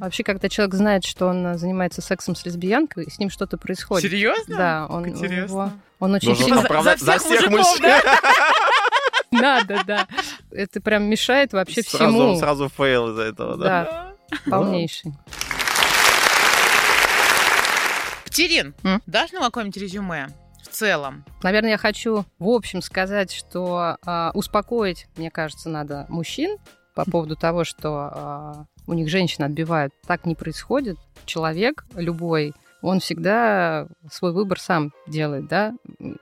Вообще, когда человек знает, что он э, занимается сексом с лесбиянкой, с ним что-то происходит. Серьезно? Да, он, интересно. он очень Должен сильно... За- оправдать за за всех всех мужчин. Надо, [laughs] да. Это прям мешает вообще Сразу, всему. сразу fail из-за этого, да? Да, полнейший. Катерин, дашь нам какое-нибудь резюме в целом? Наверное, я хочу в общем сказать, что а, успокоить, мне кажется, надо мужчин по поводу того, что а, у них женщины отбивают. Так не происходит. Человек любой, он всегда свой выбор сам делает, да.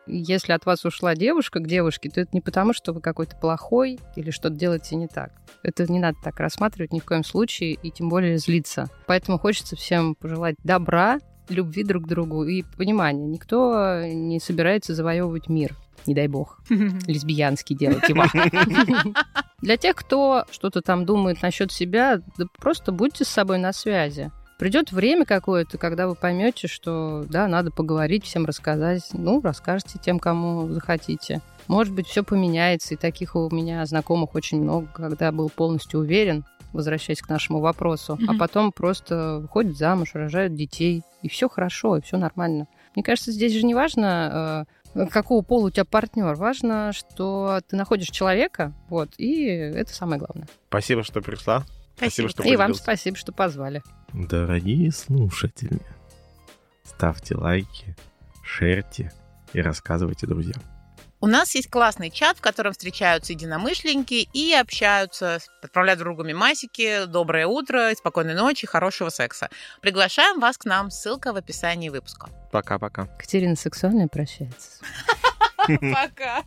Если от вас ушла девушка к девушке, то это не потому, что вы какой-то плохой или что-то делаете не так. Это не надо так рассматривать ни в коем случае, и тем более злиться. Поэтому хочется всем пожелать добра, любви друг к другу и понимания. Никто не собирается завоевывать мир, не дай бог, [laughs] лесбиянский делать его. [laughs] Для тех, кто что-то там думает насчет себя, да просто будьте с собой на связи. Придет время какое-то, когда вы поймете, что да, надо поговорить, всем рассказать. Ну, расскажете тем, кому захотите. Может быть, все поменяется, и таких у меня знакомых очень много, когда был полностью уверен, возвращаясь к нашему вопросу, а Мгм. потом просто выходят замуж, рожают детей, и все хорошо, и все нормально. Мне кажется, здесь же не важно, э, какого пола у тебя партнер, важно, что ты находишь человека, вот, и это самое главное. Спасибо, что пришла. Спасибо, что И вам спасибо, что позвали. Дорогие слушатели, ставьте лайки, шерьте и рассказывайте друзьям. У нас есть классный чат, в котором встречаются единомышленники и общаются, отправляют другу мемасики, доброе утро, спокойной ночи, хорошего секса. Приглашаем вас к нам, ссылка в описании выпуска. Пока-пока. Катерина сексуальная прощается. [laughs] Пока.